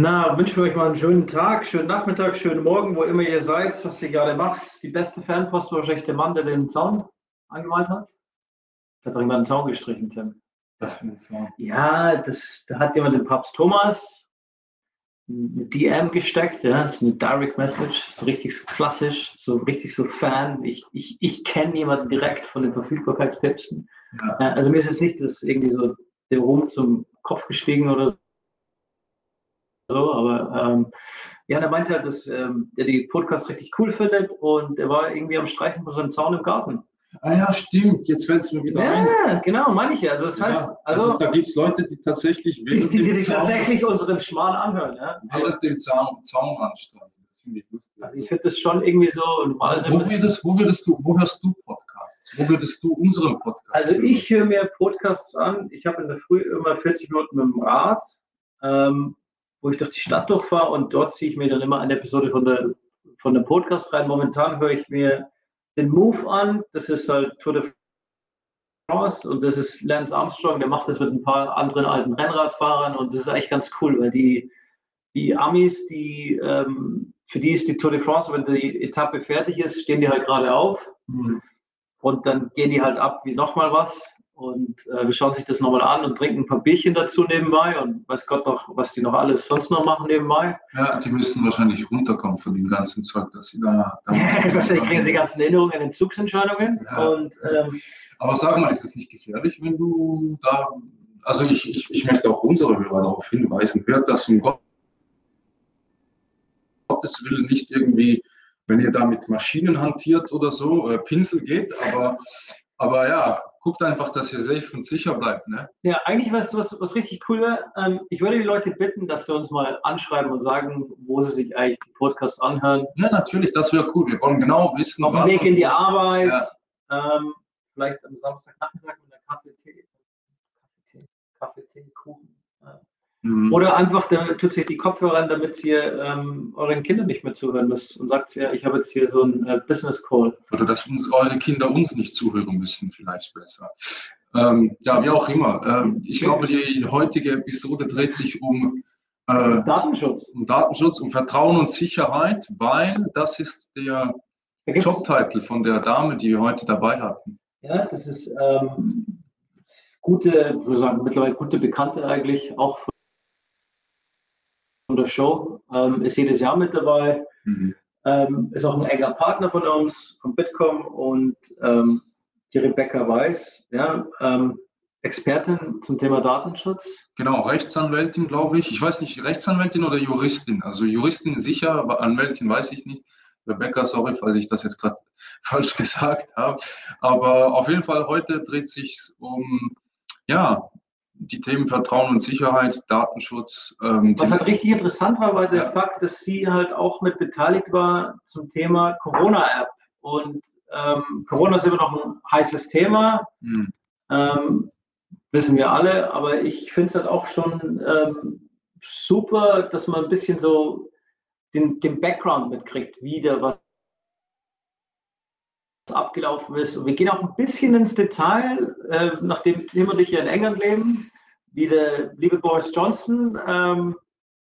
Na, wünschen wir euch mal einen schönen Tag, schönen Nachmittag, schönen Morgen, wo immer ihr seid, was ihr gerade macht. Die beste Fanpost war wahrscheinlich der Mann, der den Zaun angemalt hat. Hat doch jemand einen Zaun gestrichen, Tim. Was für ein Zaun? Ja, das, da hat jemand den Papst Thomas eine DM gesteckt, ja, das ist eine Direct Message, so richtig so klassisch, so richtig so Fan. Ich, ich, ich kenne jemanden direkt von den Verfügbarkeitspipsen. Ja. Äh, Also mir ist jetzt nicht das irgendwie so der Ruhm zum Kopf gestiegen oder so, aber ähm, ja, der meinte halt, dass ähm, der die Podcasts richtig cool findet und er war irgendwie am Streichen von seinem Zaun im Garten. Ah ja, stimmt. Jetzt fällt es mir wieder ein. Ja, genau, meine ich ja. Also das heißt, Ja, also, also, da gibt es Leute, die tatsächlich die, die, die sich Zaun- tatsächlich unseren Schmarrn anhören. Ja? während dem Zaun, Zaun anstreichen. Das finde ich lustig. Also ich finde das schon irgendwie so, normalerweise wo, würdest, wo, würdest du, wo hörst du Podcasts? Wo würdest du unseren Podcast Also hören? ich höre mir Podcasts an. Ich habe in der Früh immer 40 Minuten mit dem Rad, ähm, wo ich durch die Stadt durchfahre und dort ziehe ich mir dann immer eine Episode von der von dem Podcast rein. Momentan höre ich mir den Move an. Das ist halt Tour de France und das ist Lance Armstrong. Der macht das mit ein paar anderen alten Rennradfahrern und das ist eigentlich ganz cool, weil die die Amis, die ähm, für die ist die Tour de France, wenn die Etappe fertig ist, stehen die halt gerade auf Hm. und dann gehen die halt ab wie nochmal was und äh, wir schauen sich das nochmal an und trinken ein paar Bierchen dazu nebenbei und weiß Gott noch, was die noch alles sonst noch machen nebenbei. Ja, die müssen wahrscheinlich runterkommen von dem ganzen Zeug, dass sie da. da Wahrscheinlich kriegen sie die ganzen Erinnerungen an Entzugsentscheidungen Ja. und ähm, Aber sag mal, ist das nicht gefährlich, wenn du da. Also ich, ich, ich möchte auch unsere Hörer darauf hinweisen, hört das um Gott- Gottes Willen nicht irgendwie, wenn ihr da mit Maschinen hantiert oder so, äh, Pinsel geht, aber, aber ja, guckt einfach, dass ihr safe und sicher bleibt. Ne? ja, eigentlich weißt du, was, was richtig cool wäre. Ähm, ich würde die Leute bitten, dass sie uns mal anschreiben und sagen, wo sie sich eigentlich die Podcasts anhören. Ja, natürlich, das wäre cool. Wir wollen genau wissen, Auf dem Weg in die Arbeit, Ja. ähm, vielleicht am Samstagnachmittag mit einer Kaffee, Tee, Kaffee, Tee, Kaffee, Tee, Kuchen. Äh, Mhm. Oder einfach, da tut sich die Kopfhörer an, damit ihr ähm, euren Kindern nicht mehr zuhören müsst und sagt ja, ich habe jetzt hier so einen äh, Business Call. Oder dass uns, eure Kinder uns nicht zuhören müssen, vielleicht besser. Ähm, ja, wie auch immer. Ähm, ich glaube, die heutige Episode dreht sich um, äh, Datenschutz. um Datenschutz, um Vertrauen und Sicherheit, weil das ist der Da Jobtitel von der Dame, die wir heute dabei hatten. ja, das ist ähm, gute, ich würde sagen, mittlerweile gute Bekannte eigentlich, auch von der Show. Ähm, ist jedes Jahr mit dabei. Mhm. Ähm, ist auch ein enger Partner von uns, von Bitkom und ähm, die Rebecca Weiß, ja, ähm, Expertin zum Thema Datenschutz. Genau, Rechtsanwältin, glaube ich. Ich weiß nicht, Rechtsanwältin oder Juristin. Also Juristin sicher, aber Anwältin weiß ich nicht. Rebecca, sorry, falls ich das jetzt gerade falsch gesagt habe. Aber auf jeden Fall heute dreht sich um ja, die Themen Vertrauen und Sicherheit, Datenschutz. Ähm, Was halt richtig interessant war, war der Ja. Fakt, dass sie halt auch mit beteiligt war zum Thema Corona-App. Und ähm, Corona ist immer noch ein heißes Thema, Hm, ähm, wissen wir alle, aber ich finde es halt auch schon ähm, super, dass man ein bisschen so den, den Background mitkriegt, wie da was abgelaufen ist. Und wir gehen auch ein bisschen ins Detail, äh, nachdem Tim und ich hier in England leben, wie der liebe Boris Johnson, ähm,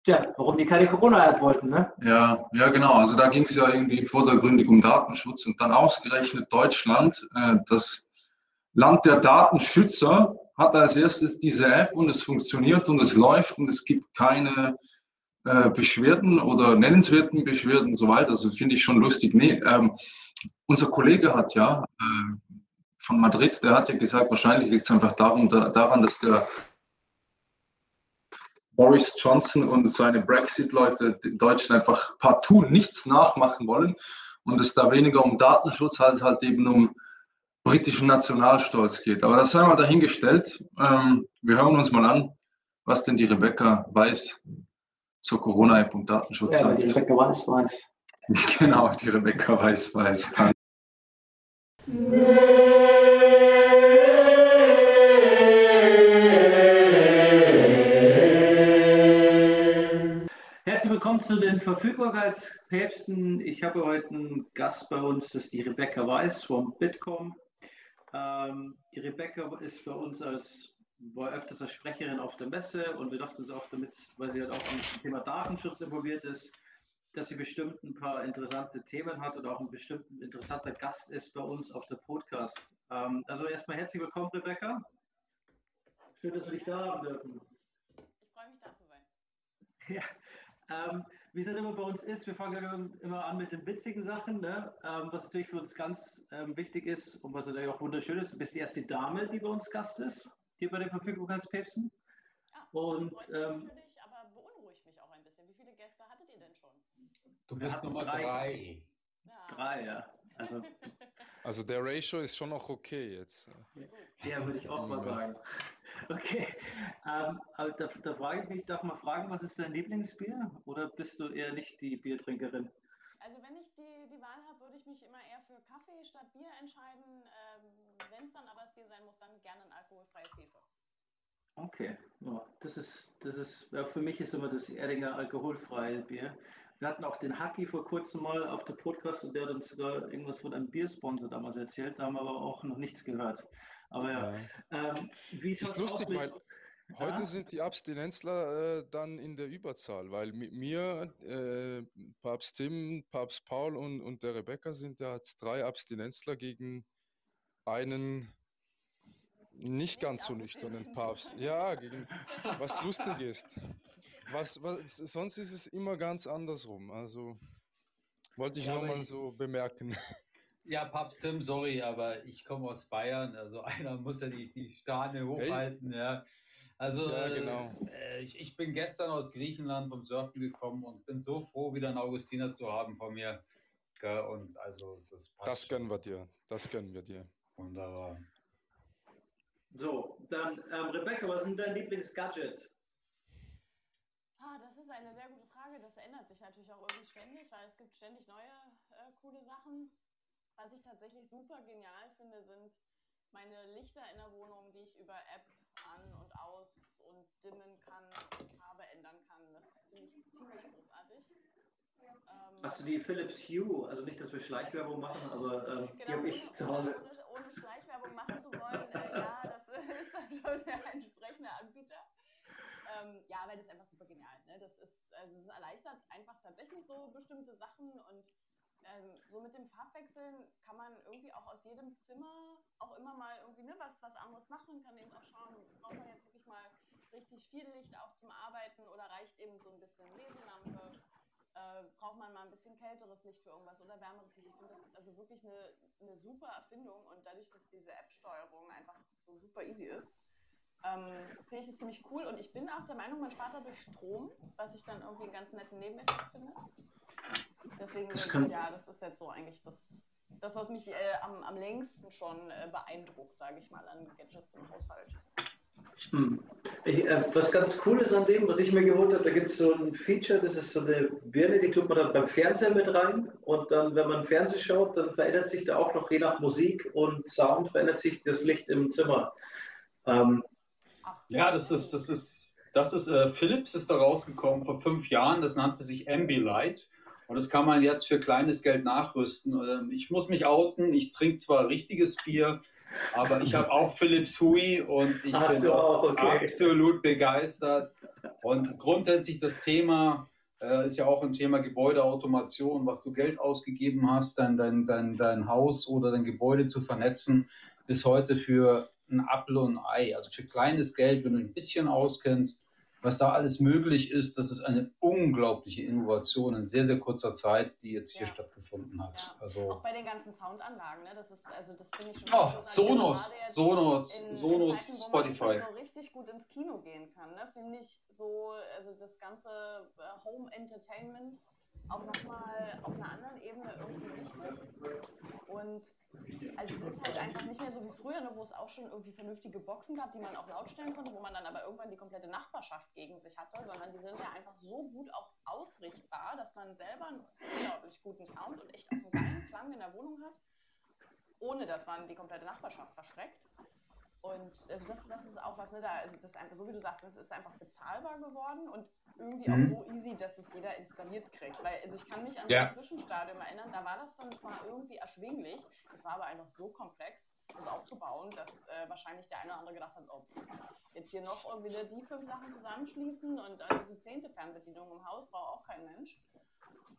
tja, warum die keine Corona-App wollten. Ne? Ja, ja, genau. Also da ging es ja irgendwie vordergründig um Datenschutz und dann ausgerechnet Deutschland, äh, das Land der Datenschützer, hat als erstes diese App und es funktioniert und es läuft und es gibt keine äh, Beschwerden oder nennenswerten Beschwerden soweit. Also finde ich schon lustig. Nee, ähm, unser Kollege hat ja äh, von Madrid, der hat ja gesagt, wahrscheinlich liegt es einfach darum, da, daran, dass der Boris Johnson und seine Brexit-Leute den Deutschen einfach partout nichts nachmachen wollen und es da weniger um Datenschutz als halt eben um britischen Nationalstolz geht. Aber das sei mal dahingestellt. Ähm, wir hören uns mal an, was denn die Rebecca weiß zur Corona-App und Datenschutz Ja, die. Rebecca weiß, weiß. Genau, die Rebecca weiß, weiß. Herzlich willkommen zu den Verfügbarkeitspäpsten. Ich habe heute einen Gast bei uns, das ist die Rebecca Weiß von Bitkom. Ähm, die Rebecca ist für uns als war öfters als Sprecherin auf der Messe und wir dachten uns auch damit, weil sie halt auch im Thema Datenschutz involviert ist, dass sie bestimmt ein paar interessante Themen hat und auch ein bestimmt interessanter Gast ist bei uns auf der Podcast. Ähm, also erstmal herzlich willkommen, Rebecca. Schön, dass wir dich da haben dürfen. Ich freue mich, da zu sein. Ja, ähm, wie es halt immer bei uns ist, wir fangen immer an mit den witzigen Sachen, ne? ähm, was natürlich für uns ganz ähm, wichtig ist und was natürlich auch wunderschön ist. Du bist die erste Dame, die bei uns Gast ist, hier bei den Verfügbarkeitspäpsten. Ah, und ähm, natürlich, aber beunruhigt mich auch ein bisschen. Wie viele Gäste hattet ihr denn schon? Du bist Nummer drei. drei. Ja. Drei, ja. Also, also der Ratio ist schon noch okay jetzt. Ja, würde ich auch mal sagen. Okay, ähm, aber da, da, frage ich mich, darf man fragen, was ist dein Lieblingsbier? Oder bist du eher nicht die Biertrinkerin? Also wenn ich die, die Wahl habe, würde ich mich immer eher für Kaffee statt Bier entscheiden. Ähm, wenn es dann aber das Bier sein muss, dann gerne ein alkoholfreies Hefe. Okay, ja, das ist, das ist, ja, für mich ist immer das Erdinger alkoholfreie Bier. Wir hatten auch den Haki vor kurzem mal auf der Podcast und der hat uns sogar irgendwas von einem Biersponsor damals erzählt, da haben wir aber auch noch nichts gehört. Aber ja, ja. Ähm, wie ist lustig, weil ja? heute sind die Abstinenzler äh, dann in der Überzahl, weil mit mir, äh, Papst Tim, Papst Paul und, und der Rebecca sind ja jetzt drei Abstinenzler gegen einen nicht ganz so nüchternen Papst. Ja, gegen, was lustig ist. Was, was, sonst ist es immer ganz andersrum. Also wollte ich ja, nochmal so bemerken. Ja, Papst Tim, sorry, aber ich komme aus Bayern. Also einer muss ja die, die Stahne hochhalten. Hey. Ja. Also ja, genau. äh, ich, ich bin gestern aus Griechenland vom Surfen gekommen und bin so froh, wieder einen Augustiner zu haben von mir. Und also das passt. Das gönnen wir dir. Das gönnen wir dir. Wunderbar. So, dann ähm, Rebecca, was ist dein Lieblingsgadget? Ah, das ist eine sehr gute Frage. Das ändert sich natürlich auch irgendwie ständig, weil es gibt ständig neue äh, coole Sachen. Was ich tatsächlich super genial finde, sind meine Lichter in der Wohnung, die ich über App an und aus und dimmen kann und Farbe ändern kann. Das finde ich ziemlich großartig. Ähm, Hast du die Philips Hue? Also nicht, dass wir Schleichwerbung machen, aber ähm, genau, die habe ich zu Hause. Ohne, ohne, Schleichwerbung machen zu wollen, äh, ja, das ist dann schon der entsprechende Anbieter. Ähm, ja, weil das ist einfach super genial. Ne? Das ist, also es erleichtert einfach tatsächlich so bestimmte Sachen und ähm, so mit dem Farbwechseln kann man irgendwie auch aus jedem Zimmer auch immer mal irgendwie ne, was, was anderes machen, kann eben auch schauen, braucht man jetzt wirklich mal richtig viel Licht auch zum Arbeiten oder reicht eben so ein bisschen Leselampe äh, braucht man mal ein bisschen kälteres Licht für irgendwas oder wärmeres Licht. Ich finde das also wirklich eine, eine super Erfindung und dadurch, dass diese App-Steuerung einfach so super easy ist, ähm, finde ich das ziemlich cool und ich bin auch der Meinung, man spart dadurch Strom, was ich dann irgendwie einen ganz netten Nebeneffekt finde. Deswegen, das ich, ja, das ist jetzt so eigentlich das, das was mich äh, am, am längsten schon äh, beeindruckt, sage ich mal, an Gadgets im Haushalt. Hm. Ich, äh, was ganz cool ist an dem, was ich mir geholt habe, da gibt es so ein Feature, das ist so eine Birne, die tut man dann beim Fernseher mit rein und dann, wenn man Fernsehen schaut, dann verändert sich da auch noch je nach Musik und Sound verändert sich das Licht im Zimmer. Ähm, ja, das ist, das ist, das ist, äh, Philips ist da rausgekommen vor fünf Jahren, das nannte sich Ambilight. Und das kann man jetzt für kleines Geld nachrüsten. Ähm, ich muss mich outen, ich trinke zwar richtiges Bier, aber ich habe auch Philips Hui und ich Hast bin auch, okay. absolut begeistert. Und grundsätzlich das Thema äh, ist ja auch ein Thema Gebäudeautomation, was du Geld ausgegeben hast, dein, dein, dein, dein Haus oder dein Gebäude zu vernetzen, ist heute für ein Apfel und ein Ei. Also für kleines Geld, wenn du ein bisschen auskennst, was da alles möglich ist, das ist eine unglaubliche Innovation in sehr, sehr kurzer Zeit, die jetzt hier ja. stattgefunden hat. Ja. Also auch bei den ganzen Soundanlagen, ne? das ist, also das finde ich schon. Oh, Sonos, Sonos, in, Sonos, in Zeiten, Spotify. Man so richtig gut ins Kino gehen kann, ne? finde ich so, also das ganze äh, Home Entertainment auch nochmal auf einer anderen Ebene irgendwie wichtig. Und also es ist halt einfach nicht mehr so wie früher, ne, wo es auch schon irgendwie vernünftige Boxen gab, die man auch laut stellen konnte, wo man dann aber irgendwann die komplette Nachbarschaft gegen sich hatte, sondern die sind ja einfach so gut auch ausrichtbar, dass man selber einen unglaublich guten Sound und echt auch einen geilen Klang in der Wohnung hat, ohne dass man die komplette Nachbarschaft verschreckt. Und also das, das ist auch was, ne, da, also das ist einfach, so wie du sagst, es ist einfach bezahlbar geworden und irgendwie mhm. auch so easy, dass es jeder installiert kriegt. Weil, also ich kann mich an ja. das Zwischenstadium erinnern, da war das dann zwar irgendwie erschwinglich, es war aber einfach so komplex, das aufzubauen, dass äh, wahrscheinlich der eine oder andere gedacht hat, oh, jetzt hier noch wieder die fünf Sachen zusammenschließen und also die zehnte Fernbedienung im Haus braucht auch kein Mensch.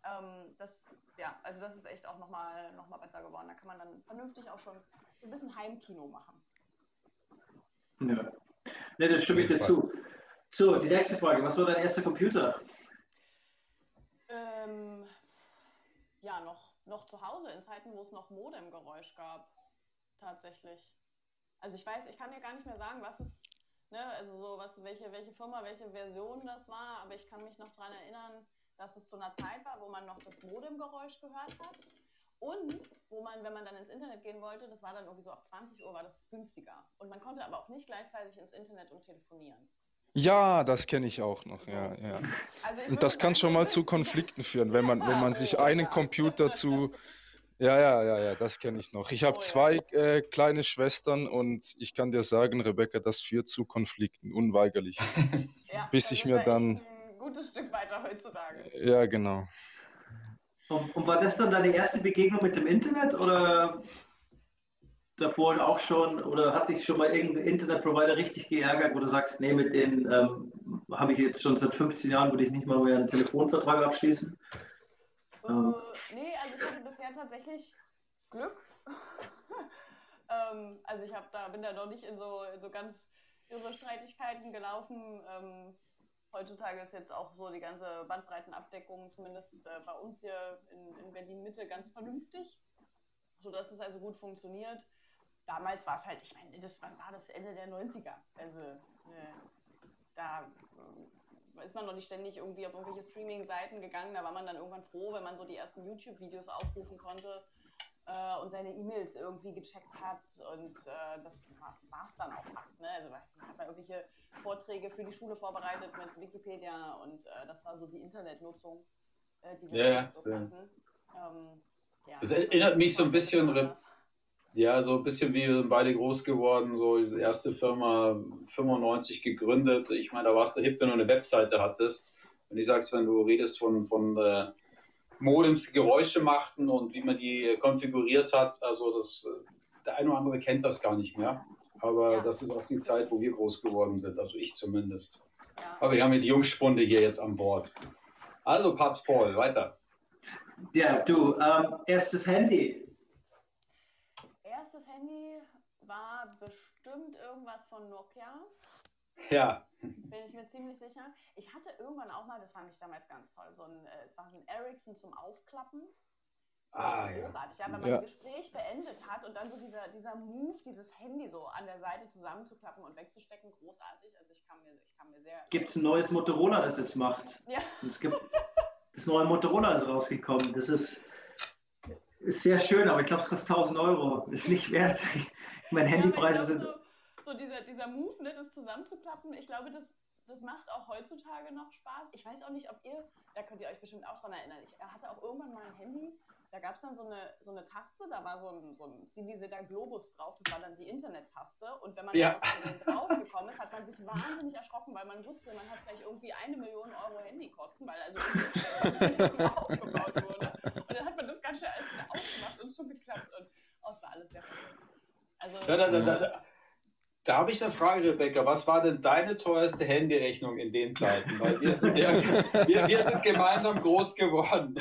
Ähm, das, ja, also das ist echt auch nochmal noch mal besser geworden. Da kann man dann vernünftig auch schon ein bisschen Heimkino machen. Ja. Ne, das stimme ich dir zu. So, die nächste Frage. Was war dein erster Computer? Ähm, ja, noch, noch zu Hause in Zeiten, wo es noch Modemgeräusch gab. Tatsächlich. Also ich weiß, ich kann dir gar nicht mehr sagen, was es, ne, also so was, welche, welche Firma, welche Version das war, aber ich kann mich noch daran erinnern, dass es zu einer Zeit war, wo man noch das Modemgeräusch gehört hat. Und wo man, wenn man dann ins Internet gehen wollte, das war dann irgendwie so ab 20 Uhr, war das günstiger. Und man konnte aber auch nicht gleichzeitig ins Internet und telefonieren. Ja, das kenne ich auch noch, ja, ja. Also und das kann schon mal zu Konflikten führen, wenn man, wenn man sich einen Computer zu. Ja, ja, ja, ja, das kenne ich noch. Ich habe oh, zwei äh, kleine Schwestern und ich kann dir sagen, Rebecca, das führt zu Konflikten, unweigerlich. Ja, bis ich mir dann. Ein gutes Stück weiter heutzutage. Ja, genau. Und, und, war das dann deine erste Begegnung mit dem Internet oder davor auch schon oder hat dich schon mal irgendein Internetprovider richtig geärgert, wo du sagst, nee, mit denen ähm, habe ich jetzt schon seit 15 Jahren, würde ich nicht mal mehr einen Telefonvertrag abschließen? Uh, nee, also ich hatte bisher tatsächlich Glück. ähm, also ich habe da, bin da noch nicht in so, in so ganz irre Streitigkeiten gelaufen. Ähm, Heutzutage ist jetzt auch so die ganze Bandbreitenabdeckung, zumindest äh, bei uns hier in, in Berlin-Mitte, ganz vernünftig, sodass es also gut funktioniert. Damals war es halt, ich meine, das war das Ende der 90er. Also äh, da äh, ist man noch nicht ständig irgendwie auf irgendwelche Streaming-Seiten gegangen. Da war man dann irgendwann froh, wenn man so die ersten YouTube-Videos aufrufen konnte äh, und seine E-Mails irgendwie gecheckt hat. Und äh, das war es dann auch fast. Ne? Also man hat man irgendwelche Vorträge für die Schule vorbereitet mit Wikipedia und äh, das war so die Internetnutzung, äh, die wir ja, so kannten. Ähm, ja, das erinnert mich so ein bisschen, ja, so ein bisschen wie wir sind beide groß geworden, so die erste Firma 95 gegründet. Ich meine, da warst du hip, wenn du eine Webseite hattest. Wenn du sagst, wenn du redest von, von äh, Modems Geräusche machten und wie man die konfiguriert hat. Also das, der eine oder andere kennt das gar nicht mehr. Aber ja. das ist auch die Zeit, wo wir groß geworden sind, also ich zumindest. Ja. Aber wir haben ja die Jungspunde hier jetzt an Bord. Also Papst Paul, weiter. Ja, du, ähm, erstes Handy. Erstes Handy war bestimmt irgendwas von Nokia. Ja. Bin ich mir ziemlich sicher. Ich hatte irgendwann auch mal, das fand ich damals ganz toll, so ein, äh, es war so ein Ericsson zum Aufklappen. Das ah, war großartig, ja. ja wenn man ja. ein Gespräch beendet hat und dann so dieser, dieser Move, dieses Handy so an der Seite zusammenzuklappen und wegzustecken, großartig. Also ich kann mir, ich kann mir sehr. Gibt es ein neues Motorola, das jetzt macht? Ja. es gibt das neue Motorola ist rausgekommen. Das ist, ist sehr schön, aber ich glaube, es kostet 1000 Euro. Ist nicht wert. meine Handypreise sind. So so dieser, dieser Move, ne, das zusammenzuklappen, ich glaube, das, das macht auch heutzutage noch Spaß. Ich weiß auch nicht, ob ihr, da könnt ihr euch bestimmt auch dran erinnern, ich hatte auch irgendwann mal ein Handy, da gab es dann so eine, so eine Taste, da war so ein, so ein stilisierter Globus drauf, das war dann die Internet-Taste. Und wenn man ja. da draufgekommen ist, hat man sich wahnsinnig erschrocken, weil man wusste, man hat gleich irgendwie eine Million Euro Handykosten, weil also aufgebaut wurde. Und dann hat man das ganz schnell alles wieder aufgemacht und zugeklappt und oh, es war alles sehr verrückt. Also, da, da, da, da habe ich eine Frage, Rebecca. Was war denn deine teuerste Handyrechnung in den Zeiten? Weil wir sind, ja, wir, wir sind gemeinsam groß geworden.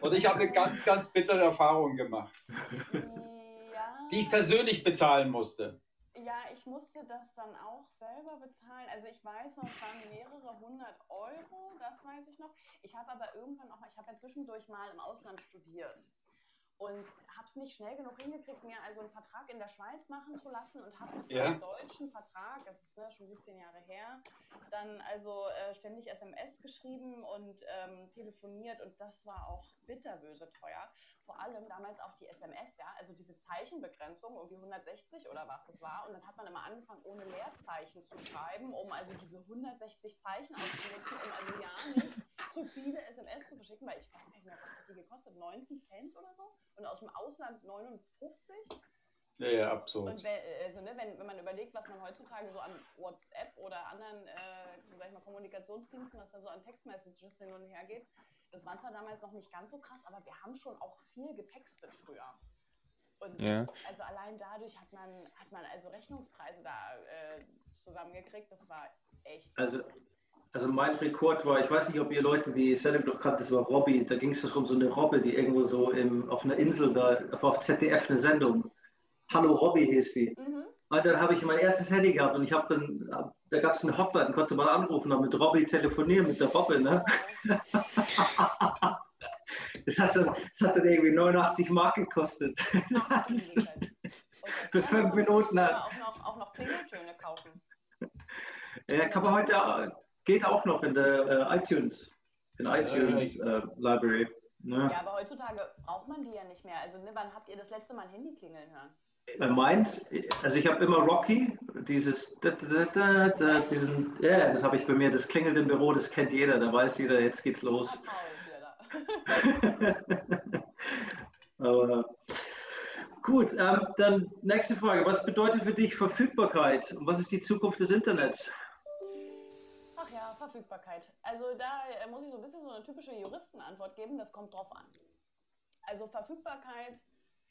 Und ich habe eine ganz, ganz bittere Erfahrung gemacht, ja. die ich persönlich bezahlen musste. Ja, ich musste das dann auch selber bezahlen. Also ich weiß noch, es waren mehrere hundert Euro, das weiß ich noch. Ich habe aber irgendwann auch, ich habe ja zwischendurch mal im Ausland studiert und habe es nicht schnell genug hingekriegt, mir also einen Vertrag in der Schweiz machen zu lassen und habe einen ja. deutschen Vertrag, das ist ne, schon gut zehn Jahre her, dann also äh, ständig SMS geschrieben und ähm, telefoniert und das war auch bitterböse teuer. Vor allem damals auch die SMS, ja, also diese Zeichenbegrenzung, irgendwie 160 oder was es war. Und dann hat man immer angefangen, ohne Leerzeichen zu schreiben, um also diese 160 Zeichen auszunutzen, um also ja nicht zu viele SMS zu verschicken, weil ich weiß gar nicht mehr, was hat die gekostet? 19 Cent oder so? Und aus dem Ausland 59? Ja, ja, absolut. Und wenn, also, ne, wenn, wenn man überlegt, was man heutzutage so an WhatsApp oder anderen äh, sag ich mal, Kommunikationsdiensten, was da so an Textmessages hin und her geht, das war zwar damals noch nicht ganz so krass, aber wir haben schon auch viel getextet früher. Und ja. also allein dadurch hat man, hat man also Rechnungspreise da äh, zusammengekriegt. Das war echt. Also, also mein Rekord war, ich weiß nicht, ob ihr Leute die Sendung noch kannt, das war Robby. Da ging es um so eine Robbe, die irgendwo so im, auf einer Insel, da war auf ZDF eine Sendung. Hallo Robby hieß sie. Mhm. Und dann habe ich mein erstes Handy gehabt und ich habe dann, da gab es eine Hotline, konnte man anrufen und mit Robby telefonieren, mit der Robbe. Ne? das, hat dann, das hat dann irgendwie 89 Mark gekostet. Für fünf Minuten. Auch noch, auch noch Klingeltöne kaufen. Ja, kann man heute, geht auch noch in der uh, iTunes, in iTunes uh, Library. Ne? Ja, aber heutzutage braucht man die ja nicht mehr. Also ne, wann habt ihr das letzte Mal ein Handy klingeln hören? Meint, also ich habe immer Rocky, dieses, da, da, da, da, diesen, ja, yeah, das habe ich bei mir, das klingelt im Büro, das kennt jeder, da weiß jeder, jetzt geht's los. Aber gut, ähm, dann nächste Frage. Was bedeutet für dich Verfügbarkeit und was ist die Zukunft des Internets? Ja, Verfügbarkeit. Also da äh, muss ich so ein bisschen so eine typische Juristenantwort geben, das kommt drauf an. Also Verfügbarkeit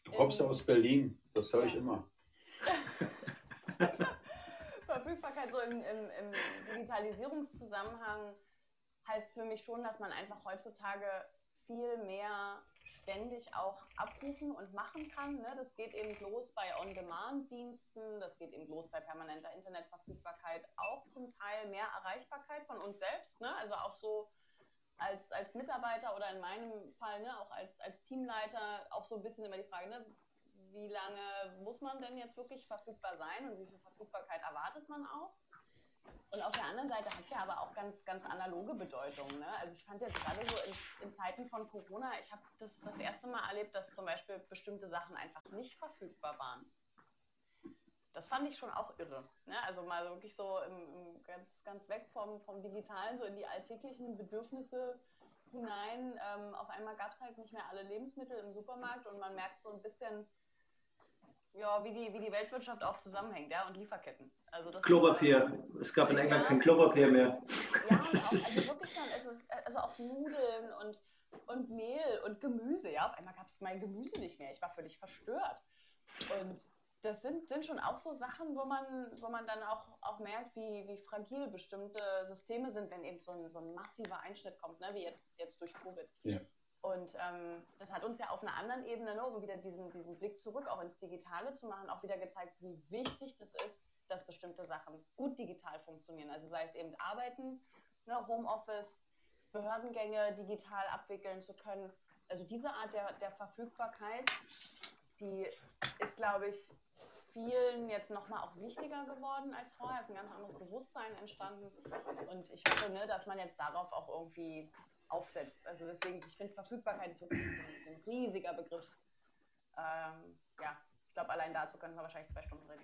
Du kommst ja aus Berlin, das höre ich immer. Verfügbarkeit so im, im, im, Digitalisierungszusammenhang heißt für mich schon, dass man einfach heutzutage viel mehr ständig auch abrufen und machen kann. Ne? Das geht eben los bei On-Demand-Diensten, das geht eben los bei permanenter Internetverfügbarkeit, auch zum Teil mehr Erreichbarkeit von uns selbst. Ne? Also auch so als, als Mitarbeiter oder in meinem Fall ne, auch als, als Teamleiter auch so ein bisschen immer die Frage, ne, wie lange muss man denn jetzt wirklich verfügbar sein und wie viel Verfügbarkeit erwartet man auch? Und auf der anderen Seite hat es ja aber auch ganz, ganz analoge Bedeutungen. Ne? Also ich fand jetzt gerade so in, in Zeiten von Corona, ich habe das das erste Mal erlebt, dass zum Beispiel bestimmte Sachen einfach nicht verfügbar waren das fand ich schon auch irre. Ne? Also mal wirklich so im, im ganz, ganz weg vom, vom Digitalen, so in die alltäglichen Bedürfnisse hinein. Ähm, auf einmal gab es halt nicht mehr alle Lebensmittel im Supermarkt und man merkt so ein bisschen, ja, wie die, wie die Weltwirtschaft auch zusammenhängt, ja, und Lieferketten. Also das Klopapier. Ist, es gab in England ja, kein Klopapier mehr. Ja, auch, also wirklich dann, also, also auch Nudeln und, und Mehl und Gemüse, ja. Auf einmal gab es mein Gemüse nicht mehr. Ich war völlig verstört. Und das sind, sind schon auch so Sachen, wo man, wo man dann auch, auch merkt, wie, wie fragil bestimmte Systeme sind, wenn eben so ein, so ein massiver Einschnitt kommt, ne, wie jetzt, jetzt durch Covid. Ja. Und ähm, das hat uns ja auf einer anderen Ebene, ne, um wieder diesen, diesen Blick zurück auch ins Digitale zu machen, auch wieder gezeigt, wie wichtig das ist, dass bestimmte Sachen gut digital funktionieren. Also sei es eben Arbeiten, ne, Homeoffice, Behördengänge digital abwickeln zu können. Also diese Art der, der Verfügbarkeit, die ist, glaube ich, vielen jetzt nochmal auch wichtiger geworden als vorher. Es ist ein ganz anderes Bewusstsein entstanden. Und ich hoffe, ne, dass man jetzt darauf auch irgendwie aufsetzt. Also deswegen, ich finde, Verfügbarkeit ist wirklich so ein, riesiger Begriff. Ähm, ja, ich glaube, allein dazu können wir wahrscheinlich zwei Stunden reden.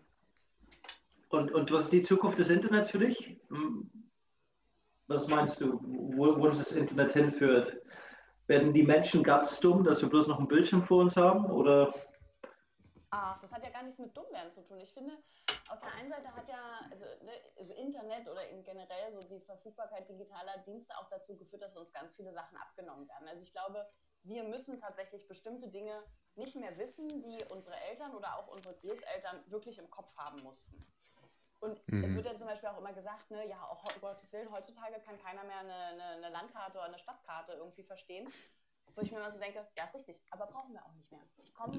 Und, und was ist die Zukunft des Internets für dich? Hm, was meinst du, wo, wo uns das Internet hinführt? Werden die Menschen ganz dumm, dass wir bloß noch einen Bildschirm vor uns haben? Oder Ach, das hat ja gar nichts mit Dummwerden zu tun. Ich finde, auf der einen Seite hat ja also, ne, also Internet oder in generell so die Verfügbarkeit digitaler Dienste auch dazu geführt, dass uns ganz viele Sachen abgenommen werden. Also ich glaube, wir müssen tatsächlich bestimmte Dinge nicht mehr wissen, die unsere Eltern oder auch unsere Großeltern wirklich im Kopf haben mussten. Und mhm. es wird ja zum Beispiel auch immer gesagt, ne, ja, auch um Gottes Willen, heutzutage kann keiner mehr eine, eine, eine Landkarte oder eine Stadtkarte irgendwie verstehen. Wo ich mir immer so denke, ja, ist richtig, aber brauchen wir auch nicht mehr.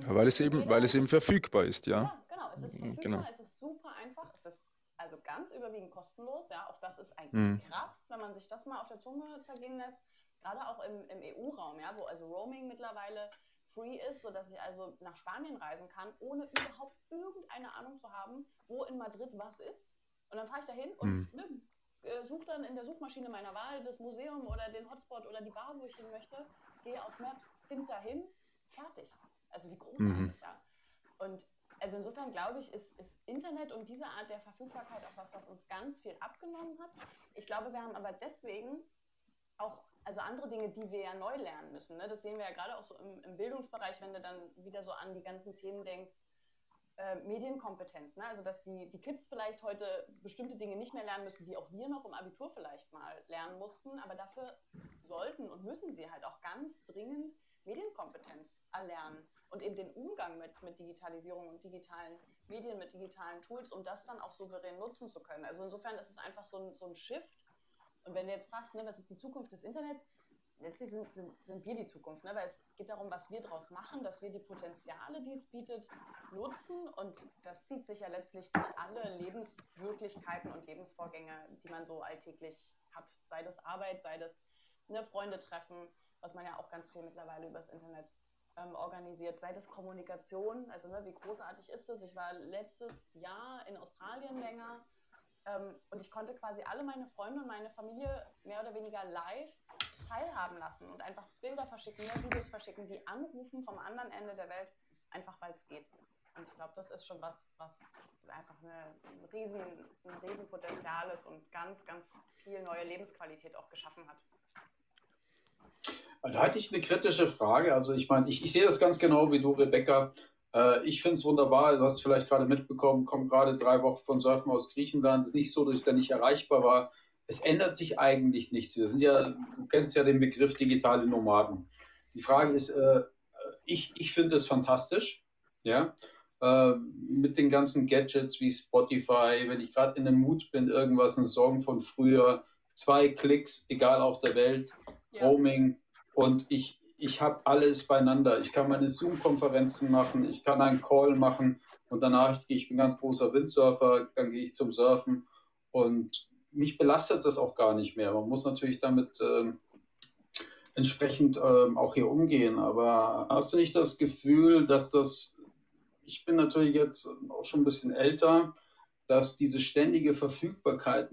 Ja, weil es eben, weil es eben verfügbar ist, ja. Ja, genau, es ist mhm, verfügbar, genau. es ist super einfach, es ist also ganz überwiegend kostenlos, ja, auch das ist eigentlich mhm. krass, wenn man sich das mal auf der Zunge zergehen lässt, gerade auch im, im EU-Raum, ja, wo also Roaming mittlerweile free ist, sodass ich also nach Spanien reisen kann, ohne überhaupt irgendeine Ahnung zu haben, wo in Madrid was ist. Und dann fahre ich da hin und mhm. ne, äh, suche dann in der Suchmaschine meiner Wahl das Museum oder den Hotspot oder die Bar, wo ich hin möchte gehe auf Maps, finde dahin, fertig. Also wie großartig, mhm. ja. Und also insofern glaube ich, ist, ist Internet und diese Art der Verfügbarkeit auch was, was uns ganz viel abgenommen hat. Ich glaube, wir haben aber deswegen auch also andere Dinge, die wir ja neu lernen müssen. Ne? Das sehen wir ja gerade auch so im, im, Bildungsbereich, wenn du dann wieder so an die ganzen Themen denkst, äh, Medienkompetenz. Ne? Also, dass die, die Kids vielleicht heute bestimmte Dinge nicht mehr lernen müssen, die auch wir noch im Abitur vielleicht mal lernen mussten, aber dafür sollten und müssen sie halt auch ganz dringend Medienkompetenz erlernen und eben den Umgang mit, mit Digitalisierung und digitalen Medien, mit digitalen Tools, um das dann auch souverän nutzen zu können. Also insofern ist es einfach so ein, so ein Shift. Und wenn du jetzt fragst, ne, was ist die Zukunft des Internets, letztlich sind, sind, sind wir die Zukunft, ne? weil es geht darum, was wir daraus machen, dass wir die Potenziale, die es bietet, nutzen und das zieht sich ja letztlich durch alle Lebenswirklichkeiten und Lebensvorgänge, die man so alltäglich hat, sei das Arbeit, sei das ne, Freunde treffen, was man ja auch ganz viel mittlerweile übers Internet ähm, organisiert, sei das Kommunikation, also ne, wie großartig ist das? Ich war letztes Jahr in Australien länger ähm, und ich konnte quasi alle meine Freunde und meine Familie mehr oder weniger live teilhaben lassen und einfach Bilder verschicken, Videos verschicken, die anrufen vom anderen Ende der Welt, einfach weil es geht. Und ich glaube, das ist schon was, was einfach eine, ein, riesen, ein Riesenpotenzial ist und ganz, ganz viel neue Lebensqualität auch geschaffen hat. Da hatte ich eine kritische Frage. Also ich meine, ich, ich sehe das ganz genau wie du, Rebecca. Äh, ich finde es wunderbar, du hast vielleicht gerade mitbekommen, komme gerade drei Wochen von Surfen aus Griechenland. Es ist nicht so, dass ich da nicht erreichbar war. Es ändert sich eigentlich nichts. Wir sind ja, du kennst ja den Begriff digitale Nomaden. Die Frage ist, äh, ich, ich finde es fantastisch, ja, äh, mit den ganzen Gadgets wie Spotify, wenn ich gerade in dem Mut bin, irgendwas, ein Song von früher, zwei Klicks, egal auf der Welt, ja. Roaming, und ich, ich habe alles beieinander. Ich kann meine Zoom-Konferenzen machen, ich kann einen Call machen und danach gehe ich, bin ganz großer Windsurfer, dann gehe ich zum Surfen und mich belastet das auch gar nicht mehr. Man muss natürlich damit ähm, entsprechend ähm, auch hier umgehen. Aber hast du nicht das Gefühl, dass das, ich bin natürlich jetzt auch schon ein bisschen älter, dass diese ständige Verfügbarkeit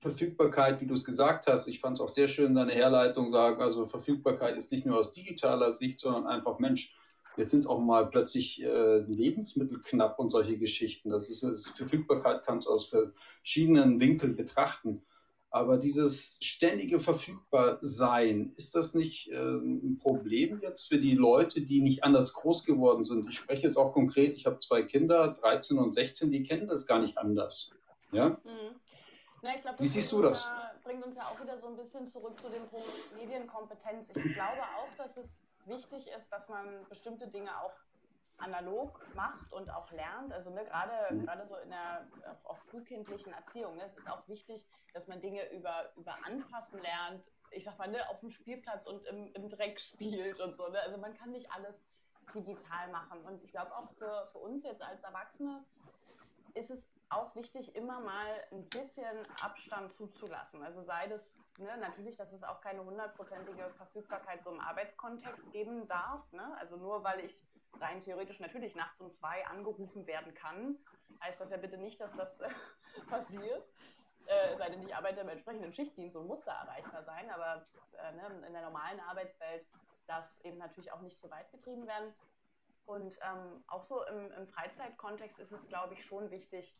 Verfügbarkeit, wie du es gesagt hast, ich fand es auch sehr schön, deine Herleitung sagen, also Verfügbarkeit ist nicht nur aus digitaler Sicht, sondern einfach, Mensch, jetzt sind auch mal plötzlich äh, Lebensmittel knapp und solche Geschichten. Das ist, das Verfügbarkeit kannst du aus verschiedenen Winkeln betrachten. Aber dieses ständige Verfügbarsein, ist das nicht äh, ein Problem jetzt für die Leute, die nicht anders groß geworden sind? Ich spreche jetzt auch konkret, ich habe zwei Kinder, 13 und 16, die kennen das gar nicht anders. Ja? Mhm. Na, glaub, Wie siehst du das? Ja, bringt uns ja auch wieder so ein bisschen zurück zu dem Punkt Medienkompetenz. Ich glaube auch, dass es wichtig ist, dass man bestimmte Dinge auch analog macht und auch lernt. Also ne, gerade, mhm. gerade so in der auch, auch frühkindlichen Erziehung. Ne, es ist auch wichtig, dass man Dinge über, über Anfassen lernt. Ich sag mal, ne, auf dem Spielplatz und im, im Dreck spielt und so. Ne? Also man kann nicht alles digital machen. Und ich glaube auch für, für uns jetzt als Erwachsene ist es auch wichtig, immer mal ein bisschen Abstand zuzulassen. Also sei das ne, natürlich, dass es auch keine hundertprozentige Verfügbarkeit so im Arbeitskontext geben darf. Ne? Also nur weil ich rein theoretisch natürlich nachts um zwei angerufen werden kann, heißt das ja bitte nicht, dass das äh, passiert. Äh, sei denn, ich arbeite im entsprechenden Schichtdienst und muss da erreichbar sein. Aber äh, ne, in der normalen Arbeitswelt darf es eben natürlich auch nicht zu weit getrieben werden. Und ähm, auch so im, im Freizeitkontext ist es, glaube ich, schon wichtig,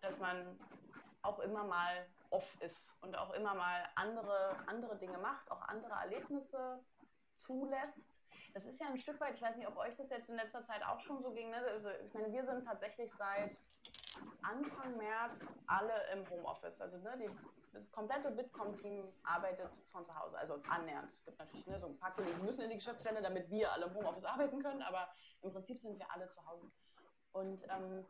dass man auch immer mal off ist und auch immer mal andere, andere Dinge macht, auch andere Erlebnisse zulässt. Das ist ja ein Stück weit, ich weiß nicht, ob euch das jetzt in letzter Zeit auch schon so ging. Ne? Also, ich meine, wir sind tatsächlich seit Anfang März alle im Homeoffice. Also ne, die, das komplette Bitkom-Team arbeitet von zu Hause, also annähernd. Es gibt natürlich ne, so ein paar Kollegen, die müssen in die Geschäftsstelle, damit wir alle im Homeoffice arbeiten können, aber im Prinzip sind wir alle zu Hause. Und ähm,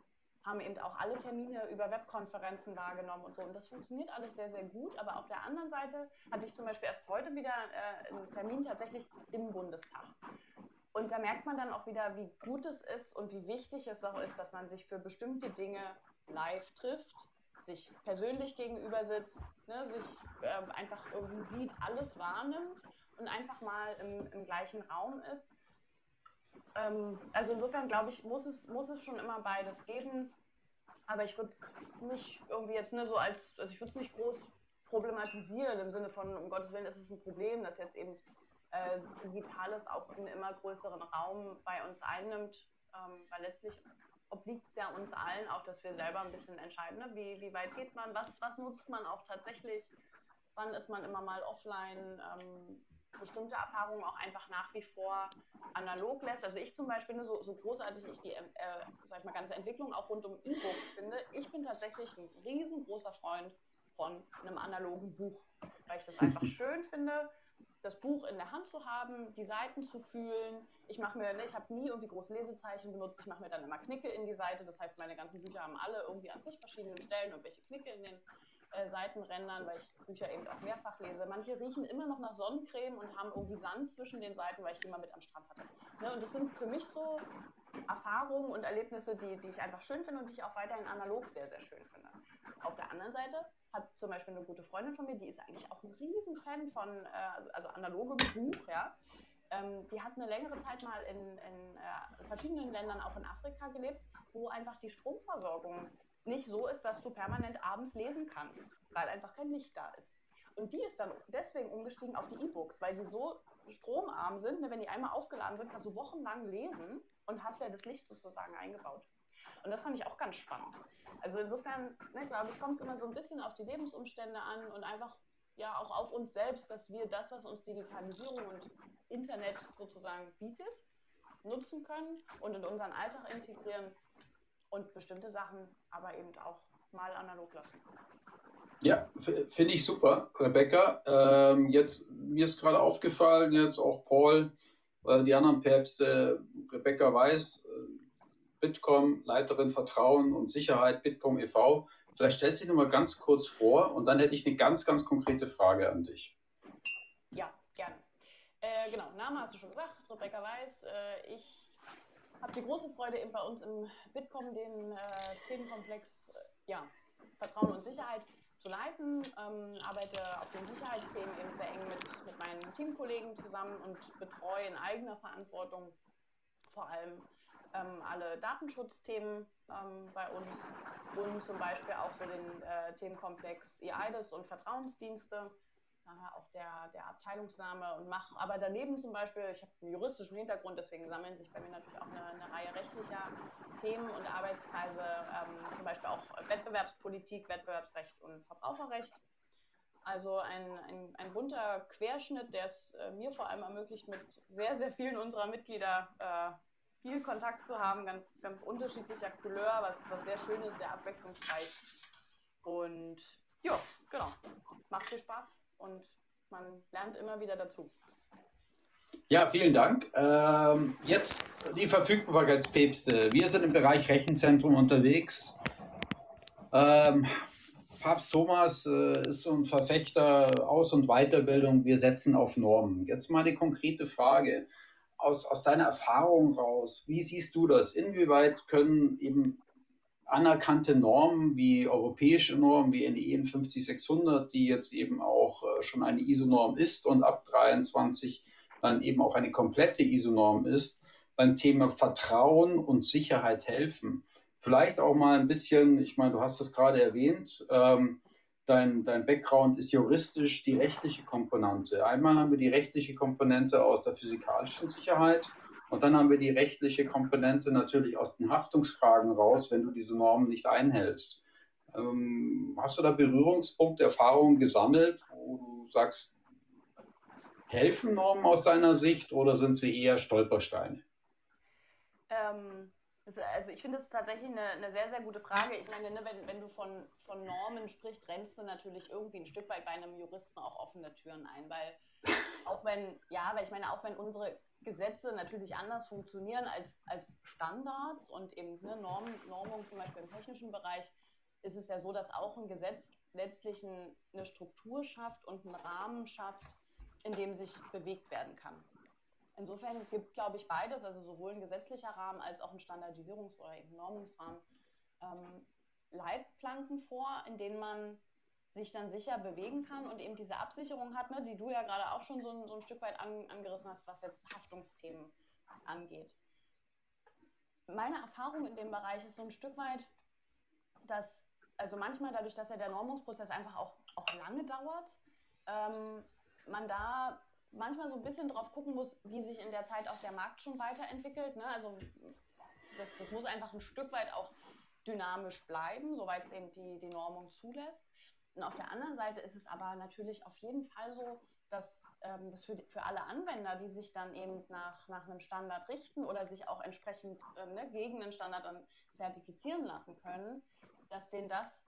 haben eben auch alle Termine über Webkonferenzen wahrgenommen und so. Und das funktioniert alles sehr, sehr gut. Aber auf der anderen Seite hatte ich zum Beispiel erst heute wieder äh, einen Termin tatsächlich im Bundestag. Und da merkt man dann auch wieder, wie gut es ist und wie wichtig es auch ist, dass man sich für bestimmte Dinge live trifft, sich persönlich gegenüber sitzt, ne, sich äh, einfach irgendwie sieht, alles wahrnimmt und einfach mal im, im gleichen Raum ist ähm, also insofern glaube ich, muss es, muss es schon immer beides geben. Aber ich würde es nicht irgendwie jetzt ne, so als, also ich würde es nicht groß problematisieren im Sinne von, um Gottes Willen ist es ein Problem, dass jetzt eben äh, Digitales auch einen immer größeren Raum bei uns einnimmt. Ähm, weil letztlich obliegt es ja uns allen auch, dass wir selber ein bisschen entscheiden, ne? wie, wie weit geht man, was, was nutzt man auch tatsächlich, wann ist man immer mal offline. Ähm, bestimmte Erfahrungen auch einfach nach wie vor analog lässt. Also ich zum Beispiel, so, so großartig ich die äh, ich mal, ganze Entwicklung auch rund um E-Books finde, ich bin tatsächlich ein riesengroßer Freund von einem analogen Buch, weil ich das einfach schön finde, das Buch in der Hand zu haben, die Seiten zu fühlen. Ich mache mir, ne, ich habe nie irgendwie große Lesezeichen benutzt. Ich mache mir dann immer Knicke in die Seite. Das heißt, meine ganzen Bücher haben alle irgendwie an sich verschiedenen Stellen irgendwelche Knicke in den äh, Seitenrändern, weil ich Bücher eben auch mehrfach lese. Manche riechen immer noch nach Sonnencreme und haben irgendwie Sand zwischen den Seiten, weil ich die mal mit am Strand hatte. Ne, und das sind für mich so Erfahrungen und Erlebnisse, die, die ich einfach schön finde und die ich auch weiterhin analog sehr, sehr schön finde. Auf der anderen Seite hat zum Beispiel eine gute Freundin von mir, die ist eigentlich auch ein Riesenfan von, äh, also, also analogem Buch, ja. Ähm, die hat eine längere Zeit mal in, in äh, verschiedenen Ländern, auch in Afrika gelebt, wo einfach die Stromversorgung nicht so ist, dass du permanent abends lesen kannst, weil einfach kein Licht da ist. Und die ist dann deswegen umgestiegen auf die E-Books, weil die so stromarm sind. Ne, wenn die einmal aufgeladen sind, kannst du wochenlang lesen und hast ja das Licht sozusagen eingebaut. Und das fand ich auch ganz spannend. Also insofern, ne, glaube ich, kommt es immer so ein bisschen auf die Lebensumstände an und einfach ja auch auf uns selbst, dass wir das, was uns Digitalisierung und Internet sozusagen bietet, nutzen können und in unseren Alltag integrieren und bestimmte Sachen aber eben auch mal analog lassen. Ja, finde ich super, Rebecca. Ähm, jetzt, mir ist gerade aufgefallen, jetzt auch Paul, äh, die anderen Päpste, Rebecca Weiß, äh, Bitkom, Leiterin Vertrauen und Sicherheit, Bitkom e.V. Vielleicht stellst du dich noch mal ganz kurz vor und dann hätte ich eine ganz, ganz konkrete Frage an dich. Ja, gerne. Äh, genau, Name hast du schon gesagt, Rebecca Weiß. Äh, ich habe die große Freude, bei uns im Bitkom den äh, Themenkomplex äh, ja, Vertrauen und Sicherheit zu leiten. Ähm, arbeite auf den Sicherheitsthemen eben sehr eng mit, mit meinen Teamkollegen zusammen und betreue in eigener Verantwortung vor allem ähm, alle Datenschutzthemen ähm, bei uns und zum Beispiel auch so den äh, Themenkomplex EIDES und Vertrauensdienste. Daher auch der, der Abteilungsname und mache aber daneben zum Beispiel, ich habe einen juristischen Hintergrund, deswegen sammeln sich bei mir natürlich auch eine, eine Reihe rechtlicher Themen und Arbeitskreise, ähm, zum Beispiel auch Wettbewerbspolitik, Wettbewerbsrecht und Verbraucherrecht. Also ein, ein, ein bunter Querschnitt, der es äh, mir vor allem ermöglicht, mit sehr, sehr vielen unserer Mitglieder äh, viel Kontakt zu haben, ganz, ganz unterschiedlicher Couleur, was, was sehr schön ist, sehr abwechslungsreich. Und ja, genau, macht viel Spaß und man lernt immer wieder dazu. Ja, vielen Dank. Ähm, jetzt die Verfügbarkeitspäpste. Wir sind im Bereich Rechenzentrum unterwegs. Ähm, Papst Thomas äh, ist so ein Verfechter Aus- und Weiterbildung. Wir setzen auf Normen. Jetzt mal eine konkrete Frage aus, aus deiner Erfahrung raus, wie siehst du das? Inwieweit können eben anerkannte Normen wie europäische Normen wie NEN 50600, die jetzt eben auch äh, schon eine ISO-Norm ist und ab 23 dann eben auch eine komplette ISO-Norm ist, beim Thema Vertrauen und Sicherheit helfen? Vielleicht auch mal ein bisschen, ich meine, du hast es gerade erwähnt, ähm, dein, dein Background ist juristisch die rechtliche Komponente. Einmal haben wir die rechtliche Komponente aus der physikalischen Sicherheit und dann haben wir die rechtliche Komponente natürlich aus den Haftungsfragen raus, wenn du diese Normen nicht einhältst. Ähm, hast du da Berührungspunkte, Erfahrungen gesammelt, wo du sagst, helfen Normen aus deiner Sicht oder sind sie eher Stolpersteine? Ähm, also ich finde es tatsächlich eine, eine, sehr, sehr gute Frage. Ich meine, ne, wenn, wenn du von, von Normen sprichst, rennst du natürlich irgendwie ein Stück weit bei einem Juristen auch offene Türen ein, weil auch wenn, ja, weil ich meine, auch wenn unsere Gesetze natürlich anders funktionieren als, als Standards und eben ne, Norm, Normung zum Beispiel im technischen Bereich, ist es ja so, dass auch ein Gesetz letztlich ein, eine Struktur schafft und einen Rahmen schafft, in dem sich bewegt werden kann. Insofern gibt, glaube ich, beides, also sowohl ein gesetzlicher Rahmen als auch ein Standardisierungs- oder eben Normungsrahmen, ähm, Leitplanken vor, in denen man sich dann sicher bewegen kann und eben diese Absicherung hat, ne, die du ja gerade auch schon so ein, so ein Stück weit an, angerissen hast, was jetzt Haftungsthemen angeht. Meine Erfahrung in dem Bereich ist so ein Stück weit, dass, also manchmal dadurch, dass ja der Normungsprozess einfach auch, auch lange dauert, ähm, man da manchmal so ein bisschen drauf gucken muss, wie sich in der Zeit auch der Markt schon weiterentwickelt. Ne? Also das, das muss einfach ein Stück weit auch dynamisch bleiben, soweit es eben die, die Normung zulässt. Und auf der anderen Seite ist es aber natürlich auf jeden Fall so, dass ähm, das für, für alle Anwender, die sich dann eben nach, nach einem Standard richten oder sich auch entsprechend ähm, ne, gegen einen Standard dann zertifizieren lassen können, dass denen das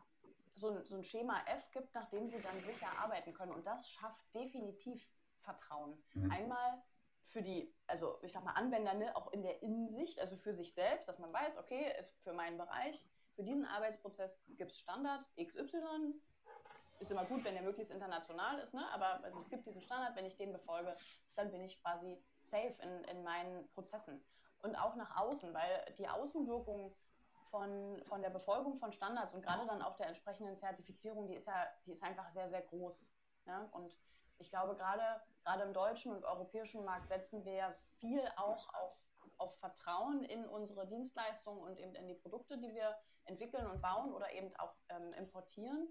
so, so ein Schema F gibt, nach dem sie dann sicher arbeiten können. Und das schafft definitiv Vertrauen. Mhm. Einmal für die, also ich sag mal, Anwender ne, auch in der Innensicht, also für sich selbst, dass man weiß, okay, ist für meinen Bereich, für diesen Arbeitsprozess gibt es Standard XY. Ist immer gut, wenn der möglichst international ist, ne? aber also es gibt diesen Standard, wenn ich den befolge, dann bin ich quasi safe in, in meinen Prozessen. Und auch nach außen, weil die Außenwirkung von, von der Befolgung von Standards und gerade dann auch der entsprechenden Zertifizierung, die ist ja, die ist einfach sehr, sehr groß. Ne? Und ich glaube, gerade, gerade im deutschen und europäischen Markt setzen wir viel auch auf, auf Vertrauen in unsere Dienstleistungen und eben in die Produkte, die wir entwickeln und bauen oder eben auch ähm, importieren.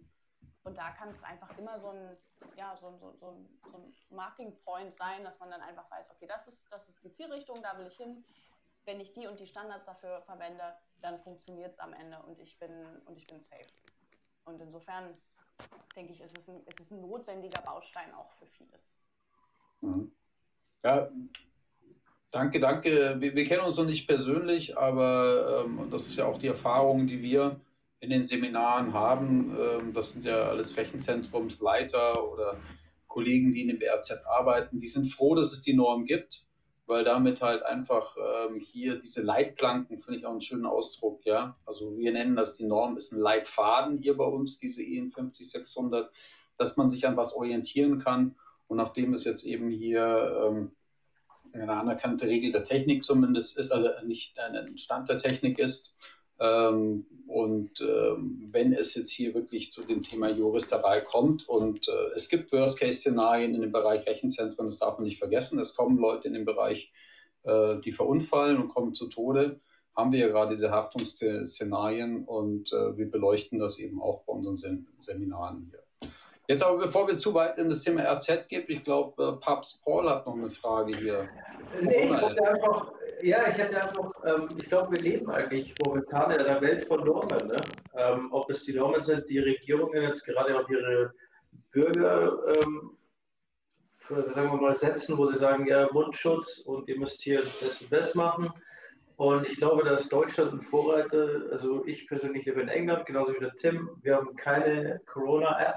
Und da kann es einfach immer so ein, ja, so, so, so, so ein Marking Point sein, dass man dann einfach weiß, okay, das ist, das ist die Zielrichtung, da will ich hin. Wenn ich die und die Standards dafür verwende, dann funktioniert es am Ende und ich bin und ich bin safe. Und insofern denke ich, ist es, ein, ist es ein notwendiger Baustein auch für vieles. Mhm. Ja, danke, danke. Wir, wir, kennen uns noch nicht persönlich, aber ähm, das ist ja auch die Erfahrung, die wir in den Seminaren haben. Ähm, das sind ja alles Rechenzentrumsleiter oder Kollegen, die in dem BRZ arbeiten. Die sind froh, dass es die Norm gibt weil damit halt einfach ähm, hier diese Leitplanken, finde ich auch einen schönen Ausdruck, ja. Also wir nennen das, die Norm ist ein Leitfaden hier bei uns, diese EN 50600, dass man sich an was orientieren kann. Und nachdem es jetzt eben hier ähm, eine anerkannte Regel der Technik zumindest ist, also nicht ein Stand der Technik ist, ähm, und ähm, wenn es jetzt hier wirklich zu dem Thema Juristerei kommt und äh, es gibt Worst-Case-Szenarien in dem Bereich Rechenzentren, das darf man nicht vergessen, es kommen Leute in dem Bereich, äh, die verunfallen und kommen zu Tode, haben wir ja gerade diese Haftungsszenarien und äh, wir beleuchten das eben auch bei unseren Sem Seminaren hier. Jetzt aber, bevor wir zu weit in das Thema RZ gehen, ich glaube, äh, Papst Paul hat noch eine Frage hier. Nee, ich hätte einfach, ja, ich hätte einfach, ähm, ich glaube, wir leben eigentlich momentan in einer Welt von Normen. Ne? Ähm, ob es die Normen sind, die Regierungen jetzt gerade auf ihre Bürger, ähm, für, sagen wir mal, setzen, wo sie sagen, ja, Mundschutz und ihr müsst hier das und das machen. Und ich glaube, dass Deutschland ein Vorreiter, also ich persönlich lebe in England, genauso wie der Tim, wir haben keine Corona-App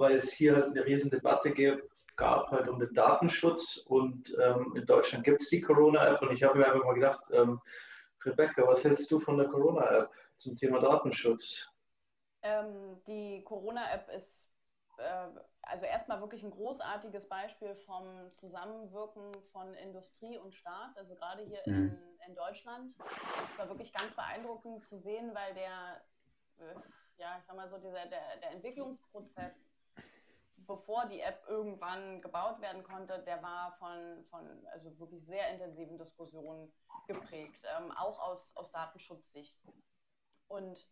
weil es hier halt eine riesen Debatte gab halt um den Datenschutz und ähm, in Deutschland gibt es die Corona-App und ich habe mir einfach mal gedacht, ähm, Rebecca, was hältst du von der Corona-App zum Thema Datenschutz? Ähm, die Corona-App ist äh, also erstmal wirklich ein großartiges Beispiel vom Zusammenwirken von Industrie und Staat, also gerade hier mhm. in, in Deutschland. Es war wirklich ganz beeindruckend zu sehen, weil der, äh, ja, ich sag mal so, dieser, der, der Entwicklungsprozess bevor die App irgendwann gebaut werden konnte, der war von, von also wirklich sehr intensiven Diskussionen geprägt, ähm, auch aus, aus Datenschutzsicht. Und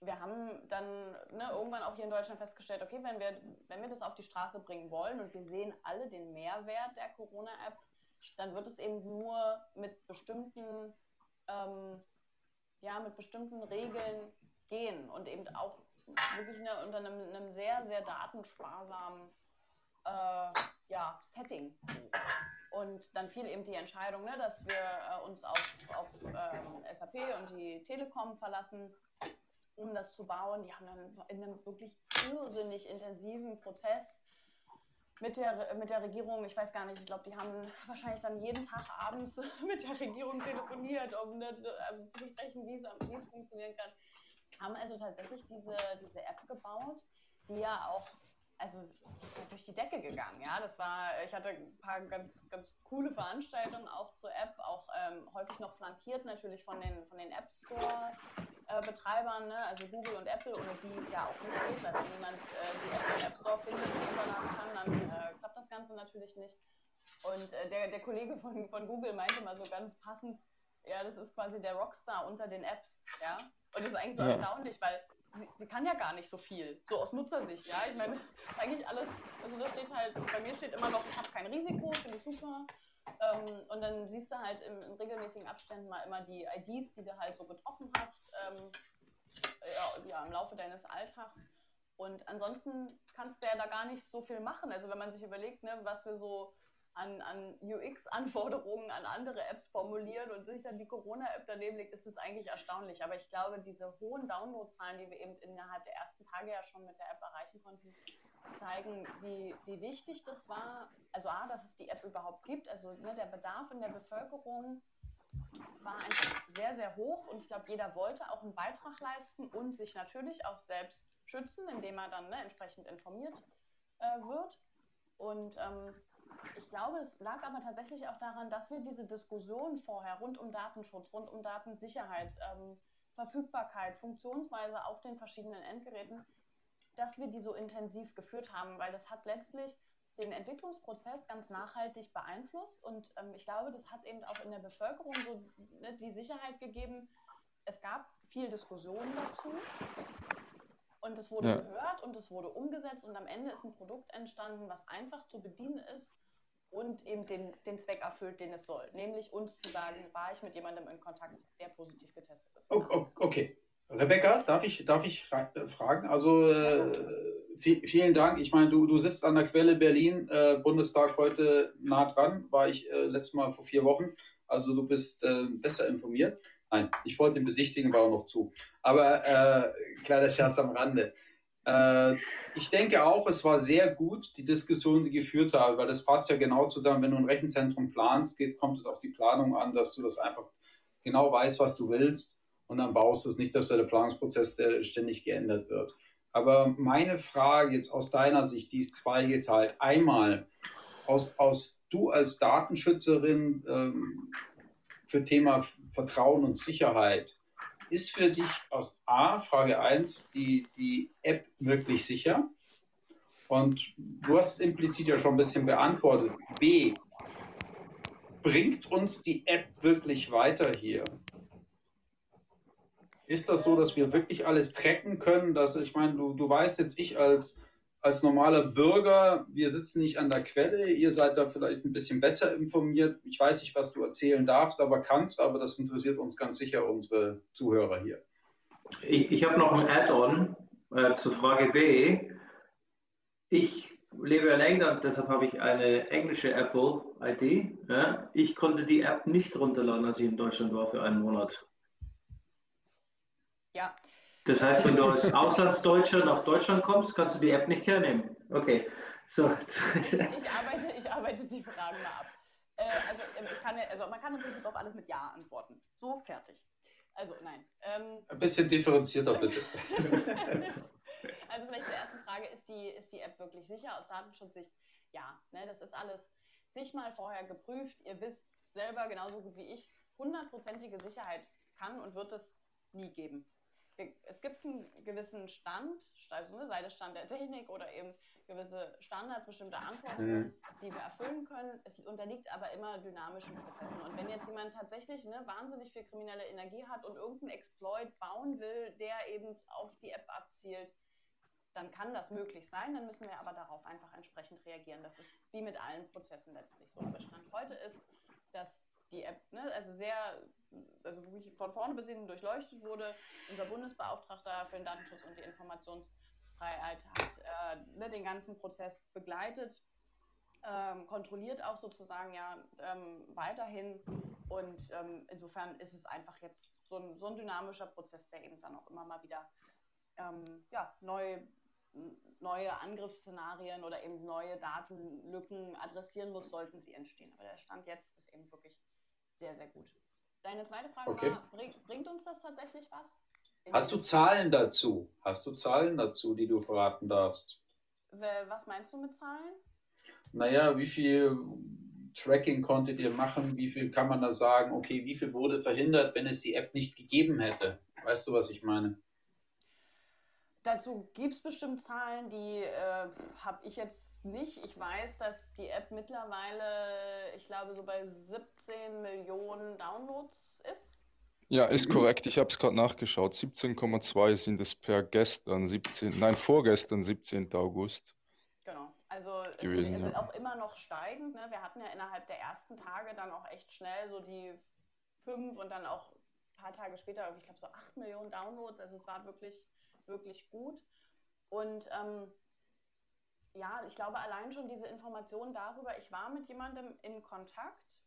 wir haben dann ne, irgendwann auch hier in Deutschland festgestellt, okay, wenn wir, wenn wir das auf die Straße bringen wollen und wir sehen alle den Mehrwert der Corona-App, dann wird es eben nur mit bestimmten, ähm, ja, mit bestimmten Regeln gehen und eben auch wirklich eine, unter einem, einem, sehr, sehr datensparsamen äh, ja, Setting. Und dann fiel eben die Entscheidung, ne, dass wir äh, uns auf, auf ähm, SAP und die Telekom verlassen, um das zu bauen. Die haben dann in einem wirklich irrsinnig intensiven Prozess mit der, mit der Regierung, ich weiß gar nicht, ich glaube, die haben wahrscheinlich dann jeden Tag abends mit der Regierung telefoniert, um ne, also zu besprechen, wie es funktionieren kann haben also tatsächlich diese, diese App gebaut, die ja auch, also ist ja durch die Decke gegangen, ja. Das war, ich hatte ein paar ganz, ganz coole Veranstaltungen auch zur App, auch ähm, häufig noch flankiert natürlich von den, von den App Store. Äh, ne? also Google und Apple, ohne die es ja auch nicht geht, weil wenn niemand äh, die App im App Store findet und runterladen kann, dann äh, klappt das Ganze natürlich nicht. Und äh, der, der Kollege von, von Google meinte mal so ganz passend, ja, das ist quasi der Rockstar unter den Apps, ja. Und das ist eigentlich so ja. erstaunlich, weil sie, sie, kann ja gar nicht so viel, so aus Nutzersicht, ja. Ich meine, eigentlich alles, also da steht halt, bei mir steht immer noch, ich habe kein Risiko, finde ich super. Ähm, und dann siehst du halt im, in regelmäßigen Abständen mal immer die IDs, die du halt so getroffen hast, ähm, ja, ja, im Laufe deines Alltags. Und ansonsten kannst du ja da gar nicht so viel machen. Also wenn man sich überlegt, ne, was wir so an, an UX-Anforderungen an andere Apps formulieren und sich dann die Corona-App daneben legt, ist es eigentlich erstaunlich. Aber ich glaube, diese hohen Downloadzahlen, die wir eben innerhalb der ersten Tage ja schon mit der App erreichen konnten, zeigen, wie, wie wichtig das war. Also A, dass es die App überhaupt gibt. Also ne, der Bedarf in der Bevölkerung war einfach sehr, sehr hoch und ich glaube, jeder wollte auch einen Beitrag leisten und sich natürlich auch selbst schützen, indem er dann ne, entsprechend informiert äh, wird. Und ähm, ich glaube, es lag aber tatsächlich auch daran, dass wir diese Diskussion vorher rund um Datenschutz, rund um Datensicherheit, ähm, Verfügbarkeit, Funktionsweise auf den verschiedenen Endgeräten, dass wir die so intensiv geführt haben, weil das hat letztlich den Entwicklungsprozess ganz nachhaltig beeinflusst und ähm, ich glaube, das hat eben auch in der Bevölkerung so ne, die Sicherheit gegeben. Es gab viel Diskussion dazu und es wurde ja. gehört und es wurde umgesetzt und am Ende ist ein Produkt entstanden, was einfach zu bedienen ist und eben den, den Zweck erfüllt, den es soll. Nämlich uns zu sagen, war ich mit jemandem in Kontakt, der positiv getestet ist. Okay. Rebecca, darf ich, darf ich äh, fragen? Also äh, vielen Dank. Ich meine, du, du sitzt an der Quelle Berlin, äh, Bundestag heute nah dran, war ich äh, letztes Mal vor vier Wochen. Also du bist äh, besser informiert. Nein, ich wollte den besichtigen, war auch noch zu. Aber äh, kleiner Scherz am Rande. Äh, ich denke auch, es war sehr gut, die Diskussion, die geführt habe, weil das passt ja genau zusammen, wenn du ein Rechenzentrum planst, geht, kommt es auf die Planung an, dass du das einfach genau weißt, was du willst und dann baust du es nicht, dass der Planungsprozess der ständig geändert wird. Aber meine Frage jetzt aus deiner Sicht, die ist zweigeteilt. Einmal, aus, aus du als Datenschützerin ähm, für Thema Vertrauen und Sicherheit, ist für dich aus A, Frage 1, die, die App wirklich sicher? Und du hast es implizit ja schon ein bisschen beantwortet. B, bringt uns die App wirklich weiter hier? Ist das so, dass wir wirklich alles tracken können? Dass, ich meine, du, du weißt jetzt, ich als als normaler Bürger, wir sitzen nicht an der Quelle, ihr seid da vielleicht ein bisschen besser informiert. Ich weiß nicht, was du erzählen darfst, aber kannst, aber das interessiert uns ganz sicher, unsere Zuhörer hier. Ich, ich habe noch ein Add-on äh, zur Frage B. Ich lebe in England, deshalb habe ich eine englische Apple-ID. Ja. Ich konnte die App nicht runterladen, als ich in Deutschland war für einen Monat. Ja, das heißt, wenn du als Auslandsdeutscher nach Deutschland kommst, kannst du die App nicht hernehmen. Okay. So. Ich, ich, arbeite, ich arbeite die Fragen mal ab. Äh, also, ähm, ich kann, also man kann im Prinzip auf alles mit Ja antworten. So, fertig. Also nein. Ähm, Ein bisschen differenzierter bitte. also vielleicht zur ersten Frage, ist die, ist die App wirklich sicher aus Datenschutzsicht? Ja, ne, das ist alles sich mal vorher geprüft. Ihr wisst selber genauso gut wie ich, hundertprozentige Sicherheit kann und wird es nie geben es gibt einen gewissen Stand, also ne, sei das Stand der Technik oder eben gewisse Standards, bestimmte Anforderungen, mhm. die wir erfüllen können. Es unterliegt aber immer dynamischen Prozessen. Und wenn jetzt jemand tatsächlich ne, wahnsinnig viel kriminelle Energie hat und irgendeinen Exploit bauen will, der eben auf die App abzielt, dann kann das möglich sein. Dann müssen wir aber darauf einfach entsprechend reagieren. Das ist wie mit allen Prozessen letztlich so. Aber Stand heute ist, dass die ne, also sehr also wirklich von vorne bis hinten durchleuchtet wurde. Unser Bundesbeauftragter für den Datenschutz und die Informationsfreiheit hat äh, ne, den ganzen Prozess begleitet, ähm, kontrolliert auch sozusagen ja ähm, weiterhin. Und ähm, insofern ist es einfach jetzt so ein, so ein, dynamischer Prozess, der eben dann auch immer mal wieder ähm, ja, neu, neue Angriffsszenarien oder eben neue Datenlücken adressieren muss, sollten sie entstehen. Aber der Stand jetzt ist eben wirklich sehr, sehr gut. Deine zweite Frage okay. war, bring, bringt uns das tatsächlich was? Hast du Zahlen dazu? Hast du Zahlen dazu, die du verraten darfst? Was meinst du mit Zahlen? Naja, wie viel Tracking konntet ihr machen? Wie viel kann man da sagen? Okay, wie viel wurde verhindert, wenn es die App nicht gegeben hätte? Weißt du, was ich meine? Dazu gibt es bestimmt Zahlen, die äh, habe ich jetzt nicht. Ich weiß, dass die App mittlerweile, ich glaube, so bei 17 Millionen Downloads ist. Ja, ist korrekt. Ich habe es gerade nachgeschaut. 17,2 sind es per gestern, 17, nein, vorgestern, 17. August. Genau. Also gewesen, es ist ja. auch immer noch steigend. Ne? Wir hatten ja innerhalb der ersten Tage dann auch echt schnell so die fünf und dann auch ein paar Tage später, ich glaube, so 8 Millionen Downloads. Also es war wirklich wirklich gut. Und ähm, ja, ich glaube allein schon diese Information darüber, ich war mit jemandem in Kontakt,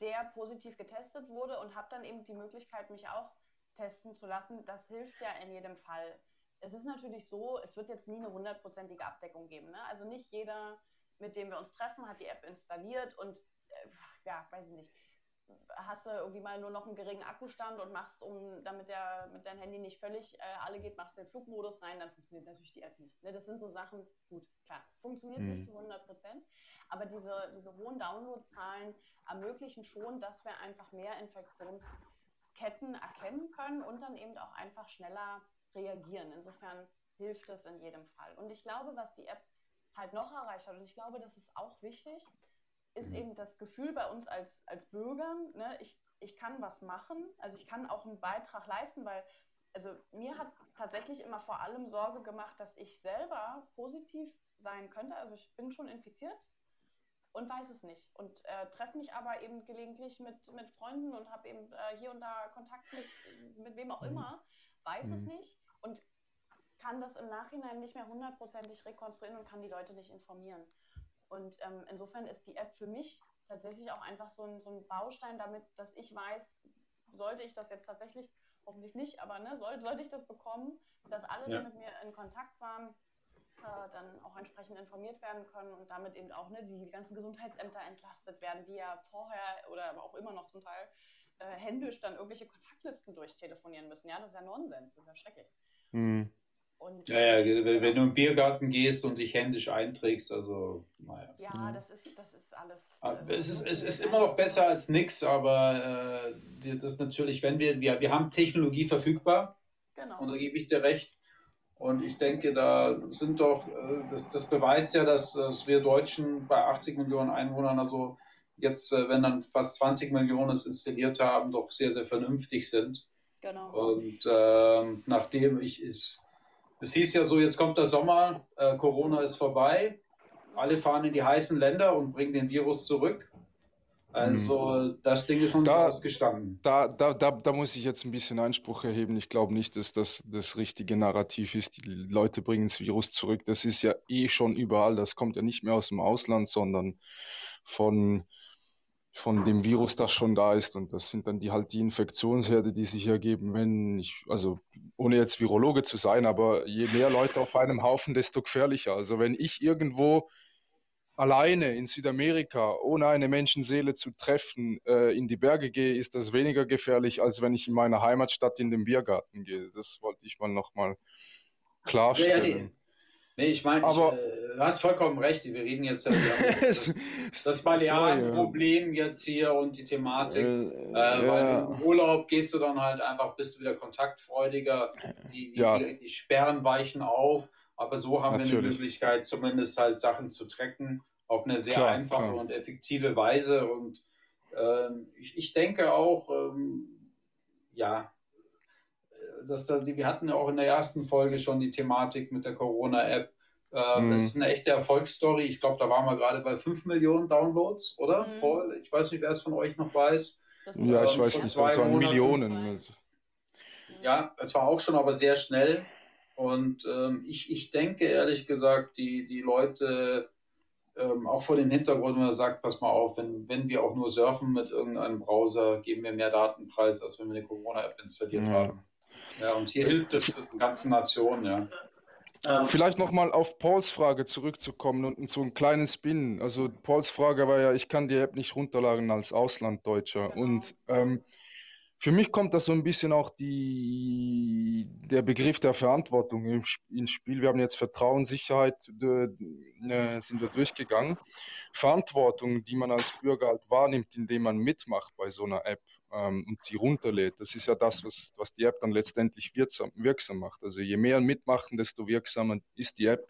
der positiv getestet wurde und habe dann eben die Möglichkeit, mich auch testen zu lassen. Das hilft ja in jedem Fall. Es ist natürlich so, es wird jetzt nie eine hundertprozentige Abdeckung geben. Ne? Also nicht jeder, mit dem wir uns treffen, hat die App installiert und äh, ja, weiß ich nicht hast du irgendwie mal nur noch einen geringen Akkustand und machst, um damit der mit deinem Handy nicht völlig äh, alle geht, machst du den Flugmodus rein, dann funktioniert natürlich die App nicht. Ne, das sind so Sachen, gut, klar, funktioniert mhm. nicht zu 100 Prozent, aber diese, diese hohen Downloadzahlen ermöglichen schon, dass wir einfach mehr Infektionsketten erkennen können und dann eben auch einfach schneller reagieren. Insofern hilft es in jedem Fall. Und ich glaube, was die App halt noch erreicht hat, und ich glaube, das ist auch wichtig, ist mhm. eben das Gefühl bei uns als, als Bürgern, ne, ich, ich kann was machen, also ich kann auch einen Beitrag leisten, weil also mir hat tatsächlich immer vor allem Sorge gemacht, dass ich selber positiv sein könnte. Also ich bin schon infiziert und weiß es nicht. Und äh, treffe mich aber eben gelegentlich mit, mit Freunden und habe eben äh, hier und da Kontakt mit, mit wem auch mhm. immer, weiß mhm. es nicht und kann das im Nachhinein nicht mehr hundertprozentig rekonstruieren und kann die Leute nicht informieren. Und ähm, insofern ist die App für mich tatsächlich auch einfach so ein, so ein Baustein, damit, dass ich weiß, sollte ich das jetzt tatsächlich, hoffentlich nicht, aber ne, soll, sollte ich das bekommen, dass alle, ja. die mit mir in Kontakt waren, äh, dann auch entsprechend informiert werden können und damit eben auch ne, die ganzen Gesundheitsämter entlastet werden, die ja vorher oder aber auch immer noch zum Teil äh, händisch dann irgendwelche Kontaktlisten durchtelefonieren müssen. Ja, das ist ja Nonsens, das ist ja schrecklich. Mhm. Und, ja, ja, wenn du im Biergarten gehst und dich händisch einträgst, also naja. Ja, mhm. das, ist, das ist alles. Also, es ist, es ist immer noch besser als nichts, aber äh, das natürlich, wenn wir, wir, wir haben Technologie verfügbar. Genau. Und da gebe ich dir recht. Und ich denke, da sind doch, äh, das, das beweist ja, dass, dass wir Deutschen bei 80 Millionen Einwohnern, also jetzt, äh, wenn dann fast 20 Millionen es installiert haben, doch sehr, sehr vernünftig sind. Genau. Und äh, nachdem ich es es hieß ja so, jetzt kommt der Sommer, äh, Corona ist vorbei, alle fahren in die heißen Länder und bringen den Virus zurück. Also mhm. das Ding ist noch nicht da, ausgestanden. Da, da, da, da muss ich jetzt ein bisschen Einspruch erheben. Ich glaube nicht, dass das das richtige Narrativ ist. Die Leute bringen das Virus zurück. Das ist ja eh schon überall. Das kommt ja nicht mehr aus dem Ausland, sondern von von dem Virus, das schon da ist. Und das sind dann die halt die Infektionsherde, die sich ergeben, wenn ich, also ohne jetzt Virologe zu sein, aber je mehr Leute auf einem Haufen, desto gefährlicher. Also wenn ich irgendwo alleine in Südamerika, ohne eine Menschenseele zu treffen, äh, in die Berge gehe, ist das weniger gefährlich, als wenn ich in meiner Heimatstadt in den Biergarten gehe. Das wollte ich mal nochmal klarstellen. Ja, ja, Nee, ich meine, äh, du hast vollkommen recht. Wir reden jetzt ja das, das Balearen-Problem jetzt hier und die Thematik. Äh, äh, weil im Urlaub gehst du dann halt einfach, bist du wieder kontaktfreudiger, die, die, ja. die Sperren weichen auf, aber so haben Natürlich. wir eine Möglichkeit, zumindest halt Sachen zu tracken, auf eine sehr klar, einfache klar. und effektive Weise. Und ähm, ich, ich denke auch, ähm, ja, dass das, wir hatten ja auch in der ersten Folge schon die Thematik mit der Corona-App. Äh, mhm. Das ist eine echte Erfolgsstory. Ich glaube, da waren wir gerade bei 5 Millionen Downloads, oder, mhm. Paul? Ich weiß nicht, wer es von euch noch weiß. Ja, ich weiß nicht, das waren Millionen. Ja, es war auch schon aber sehr schnell. Und ähm, ich, ich denke ehrlich gesagt, die, die Leute, ähm, auch vor dem Hintergrund, wenn man sagt, pass mal auf, wenn, wenn wir auch nur surfen mit irgendeinem Browser, geben wir mehr Datenpreis, als wenn wir eine Corona-App installiert ja. haben. Ja, und hier hilft es den ganzen Nationen, ja. Ähm, Vielleicht nochmal auf Pauls Frage zurückzukommen und so einen kleinen Spin. Also Pauls Frage war ja, ich kann die App nicht runterladen als Auslanddeutscher. Genau. Und ähm, für mich kommt da so ein bisschen auch die, der Begriff der Verantwortung ins Spiel. Wir haben jetzt Vertrauen, Sicherheit, äh, sind wir durchgegangen. Verantwortung, die man als Bürger halt wahrnimmt, indem man mitmacht bei so einer App ähm, und sie runterlädt. Das ist ja das, was, was die App dann letztendlich wirksam, wirksam macht. Also je mehr mitmachen, desto wirksamer ist die App.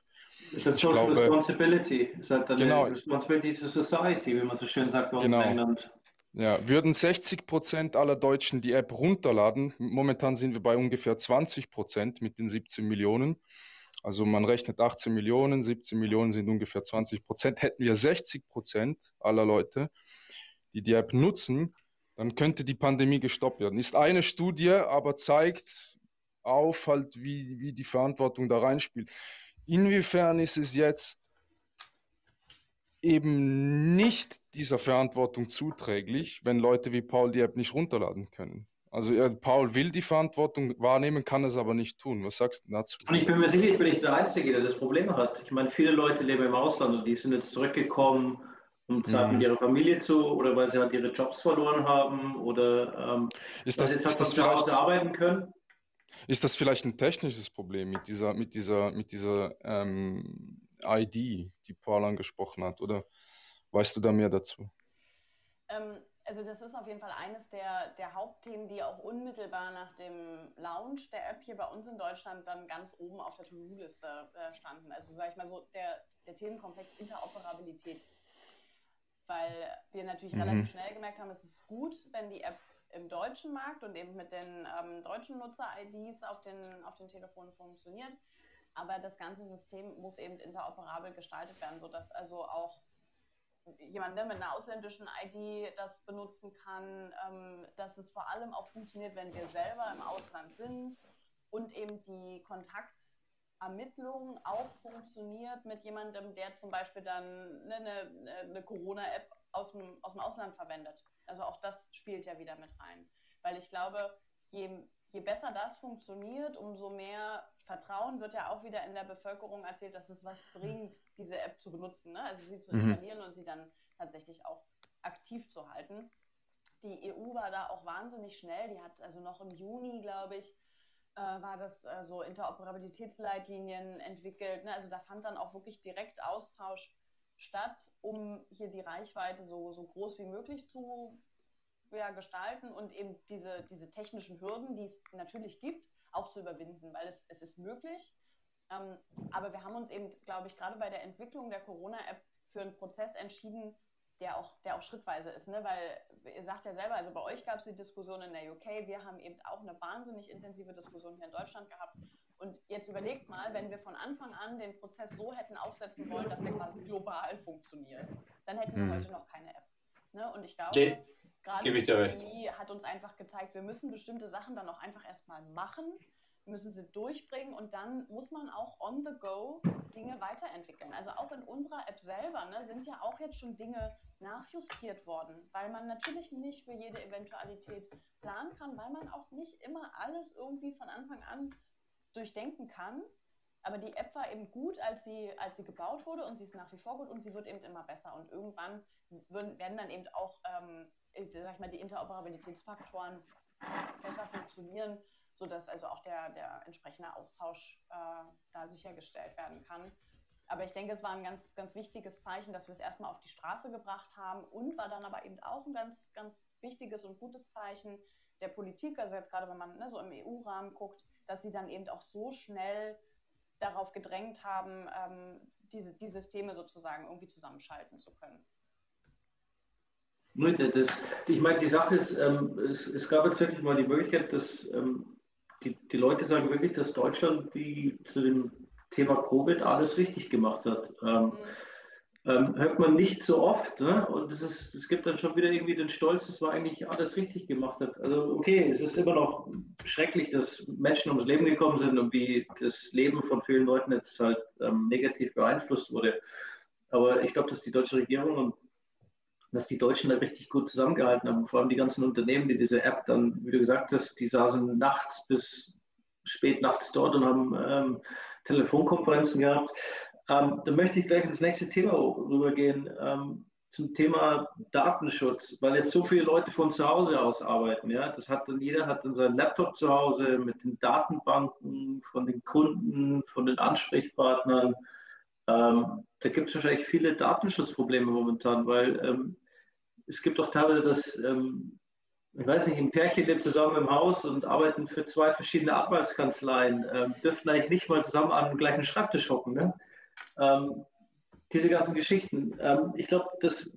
Das ist eine Social glaube, Responsibility. Das ist halt eine genau. Responsibility to Society, wie man so schön sagt bei uns genau. in England. Ja, würden 60 Prozent aller Deutschen die App runterladen, momentan sind wir bei ungefähr 20 Prozent mit den 17 Millionen. Also man rechnet 18 Millionen, 17 Millionen sind ungefähr 20 Prozent. Hätten wir 60 Prozent aller Leute, die die App nutzen, dann könnte die Pandemie gestoppt werden. Ist eine Studie, aber zeigt auf, halt, wie, wie die Verantwortung da reinspielt. Inwiefern ist es jetzt eben nicht dieser Verantwortung zuträglich, wenn Leute wie Paul die App nicht runterladen können? Also ja, Paul will die Verantwortung wahrnehmen, kann es aber nicht tun. Was sagst du dazu? Und ich bin mir sicher, ich bin nicht der Einzige, der das Problem hat. Ich meine, viele Leute leben im Ausland und die sind jetzt zurückgekommen, um Zeit mhm. mit ihrer Familie zu oder weil sie halt ihre Jobs verloren haben oder ähm, ist das, weil sie ist das vielleicht, arbeiten können. Ist das vielleicht ein technisches Problem mit dieser, mit dieser, mit dieser ähm, ID, die Paul angesprochen hat? Oder weißt du da mehr dazu? Ähm, also das ist auf jeden Fall eines der, der Hauptthemen, die auch unmittelbar nach dem Launch der App hier bei uns in Deutschland dann ganz oben auf der To-Do-Liste äh, standen. Also sage ich mal so, der, der Themenkomplex Interoperabilität. Weil wir natürlich mhm. relativ schnell gemerkt haben, es ist gut, wenn die App im deutschen Markt und eben mit den ähm, deutschen Nutzer-IDs auf den, auf den Telefonen funktioniert. Aber das ganze System muss eben interoperabel gestaltet werden, sodass also auch jemand ne, mit einer ausländischen ID das benutzen kann, ähm, dass es vor allem auch funktioniert, wenn wir selber im Ausland sind und eben die Kontaktermittlung auch funktioniert mit jemandem, der zum Beispiel dann ne, eine, eine Corona-App aus dem, aus dem Ausland verwendet. Also auch das spielt ja wieder mit rein. Weil ich glaube, je, je besser das funktioniert, umso mehr Vertrauen wird ja auch wieder in der Bevölkerung erzählt, dass es was bringt, diese App zu benutzen, ne? also sie zu mhm. installieren mhm. und sie dann tatsächlich auch aktiv zu halten. Die EU war da auch wahnsinnig schnell. Die hat also noch im Juni, glaube ich, äh, war das äh, so Interoperabilitätsleitlinien entwickelt. Ne? Also da fand dann auch wirklich direkt Austausch statt, um hier die Reichweite so, so groß wie möglich zu ja, gestalten und eben diese, diese technischen Hürden, die es natürlich gibt, auch zu überwinden, weil es, es ist möglich. Ähm, aber wir haben uns eben, glaube ich, gerade bei der Entwicklung der Corona-App für einen Prozess entschieden, der auch, der auch schrittweise ist. Ne? Weil ihr sagt ja selber, also bei euch gab es die Diskussion in der UK, wir haben eben auch eine wahnsinnig intensive Diskussion hier in Deutschland gehabt. Und jetzt überlegt mal, wenn wir von Anfang an den Prozess so hätten aufsetzen wollen, dass der quasi global funktioniert, dann hätten wir mhm. heute noch keine App. Ne? Und ich glaube, gerade die Pandemie hat uns einfach gezeigt, wir müssen bestimmte Sachen dann auch einfach erstmal machen, müssen sie durchbringen und dann muss man auch on the go Dinge weiterentwickeln. Also auch in unserer App selber ne, sind ja auch jetzt schon Dinge nachjustiert worden, weil man natürlich nicht für jede Eventualität planen kann, weil man auch nicht immer alles irgendwie von Anfang an durchdenken kann. Aber die App war eben gut, als sie, als sie gebaut wurde und sie ist nach wie vor gut und sie wird eben immer besser. Und irgendwann würden, werden dann eben auch ähm, sag ich mal, die Interoperabilitätsfaktoren besser funktionieren, sodass also auch der, der entsprechende Austausch äh, da sichergestellt werden kann. Aber ich denke, es war ein ganz, ganz wichtiges Zeichen, dass wir es erstmal auf die Straße gebracht haben und war dann aber eben auch ein ganz, ganz wichtiges und gutes Zeichen der Politik, also jetzt gerade wenn man ne, so im EU-Rahmen guckt, dass sie dann eben auch so schnell darauf gedrängt haben, ähm, diese, die Systeme sozusagen irgendwie zusammenschalten zu können. Das, ich meine, die Sache ist, ähm, es, es, gab jetzt wirklich mal die Möglichkeit, dass ähm, die, die, Leute sagen wirklich, dass Deutschland die zu dem Thema Covid alles richtig gemacht hat. Ähm, mhm. Ähm, hört man nicht so oft. Ne? Und es, ist, es gibt dann schon wieder irgendwie den Stolz, dass man eigentlich alles richtig gemacht hat. Also okay, es ist immer noch schrecklich, dass Menschen ums Leben gekommen sind und wie das Leben von vielen Leuten jetzt halt ähm, negativ beeinflusst wurde. Aber ich glaube, dass die deutsche Regierung und dass die Deutschen da richtig gut zusammengehalten haben. Vor allem die ganzen Unternehmen, die diese App dann, wie du gesagt hast, die saßen nachts bis spät nachts dort und haben ähm, Telefonkonferenzen gehabt. Ähm, da möchte ich gleich ins nächste Thema rübergehen, ähm, zum Thema Datenschutz, weil jetzt so viele Leute von zu Hause aus arbeiten. Ja? Das hat dann, jeder hat dann seinen Laptop zu Hause mit den Datenbanken von den Kunden, von den Ansprechpartnern. Ähm, da gibt es wahrscheinlich viele Datenschutzprobleme momentan, weil ähm, es gibt auch teilweise das, ähm, ich weiß nicht, ein Pärchen lebt zusammen im Haus und arbeiten für zwei verschiedene Anwaltskanzleien, ähm, dürfen eigentlich nicht mal zusammen an dem gleichen Schreibtisch hocken. Ne? Ähm, diese ganzen Geschichten. Ähm, ich glaube, dass,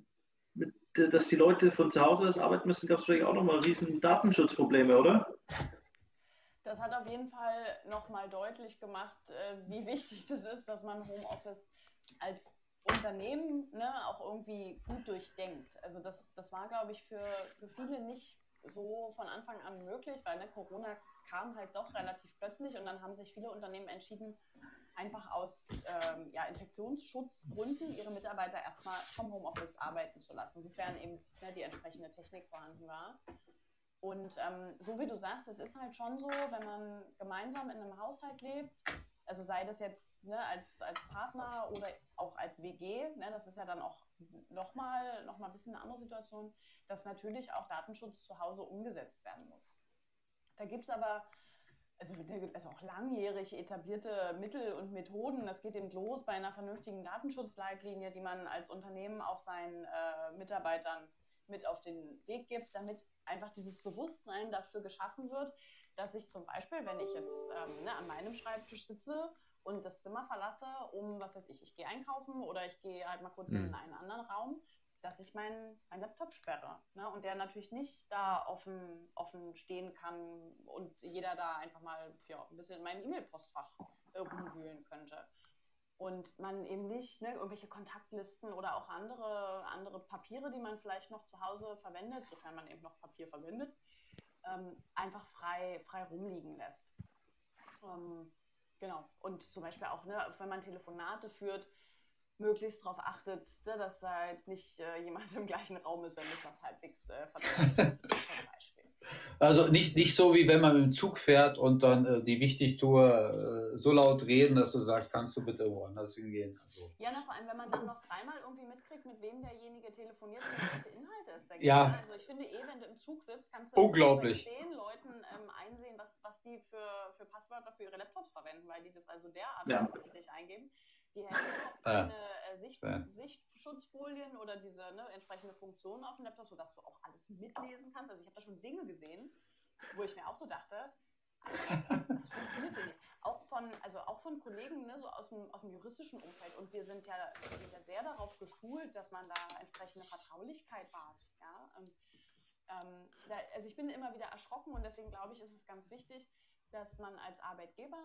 dass die Leute von zu Hause aus arbeiten müssen, gab es vielleicht auch nochmal riesen Datenschutzprobleme, oder? Das hat auf jeden Fall nochmal deutlich gemacht, äh, wie wichtig das ist, dass man Homeoffice als Unternehmen ne, auch irgendwie gut durchdenkt. Also das, das war, glaube ich, für, für viele nicht so von Anfang an möglich, weil ne, Corona kam halt doch relativ plötzlich und dann haben sich viele Unternehmen entschieden, einfach aus ähm, ja, Infektionsschutzgründen ihre Mitarbeiter erstmal vom Homeoffice arbeiten zu lassen, sofern eben ne, die entsprechende Technik vorhanden war. Und ähm, so wie du sagst, es ist halt schon so, wenn man gemeinsam in einem Haushalt lebt, also sei das jetzt ne, als, als Partner oder auch als WG, ne, das ist ja dann auch nochmal noch mal ein bisschen eine andere Situation, dass natürlich auch Datenschutz zu Hause umgesetzt werden muss. Da gibt es aber also, also auch langjährig etablierte Mittel und Methoden. Das geht eben los bei einer vernünftigen Datenschutzleitlinie, die man als Unternehmen auch seinen äh, Mitarbeitern mit auf den Weg gibt, damit einfach dieses Bewusstsein dafür geschaffen wird, dass ich zum Beispiel, wenn ich jetzt ähm, ne, an meinem Schreibtisch sitze und das Zimmer verlasse, um, was weiß ich, ich gehe einkaufen oder ich gehe halt mal kurz mhm. in einen anderen Raum, dass ich meinen mein Laptop sperre. Ne? Und der natürlich nicht da offen, offen stehen kann und jeder da einfach mal ja, ein bisschen in meinem E-Mail-Postfach äh, rumwühlen könnte. Und man eben nicht ne, irgendwelche Kontaktlisten oder auch andere, andere Papiere, die man vielleicht noch zu Hause verwendet, sofern man eben noch Papier verwendet, ähm, einfach frei, frei rumliegen lässt. Ähm, genau. Und zum Beispiel auch, ne, wenn man Telefonate führt, möglichst darauf achtet, ne, dass da jetzt nicht äh, jemand im gleichen Raum ist, wenn das halbwegs äh, ist, zum Beispiel. Also nicht, nicht so, wie wenn man mit dem Zug fährt und dann äh, die Wichtigtour äh, so laut reden, dass du sagst, kannst du bitte woanders hingehen. Also. Ja, na, vor allem, wenn man dann noch dreimal irgendwie mitkriegt, mit wem derjenige telefoniert und welche Inhalte es da gibt. Ja. Ne? Also ich finde eh, wenn du im Zug sitzt, kannst du Unglaublich. bei den Leuten ähm, einsehen, was, was die für, für Passwörter für ihre Laptops verwenden, weil die das also derart ja. offensichtlich eingeben. Die hätten überhaupt keine äh, Sicht, ja. Sichtschutzfolien oder diese ne, entsprechende Funktion auf dem Laptop, sodass du auch alles mitlesen kannst. Also ich habe da schon Dinge gesehen, wo ich mir auch so dachte, das, das, funktioniert so nicht. Auch von, also auch von Kollegen ne, so aus, dem, aus dem juristischen Umfeld. Und wir sind, ja, wir sind ja sehr darauf geschult, dass man da entsprechende Vertraulichkeit wahrt. Ja? Und, ähm, da, also ich bin immer wieder erschrocken und deswegen glaube ich, ist es ganz wichtig, dass man als Arbeitgeber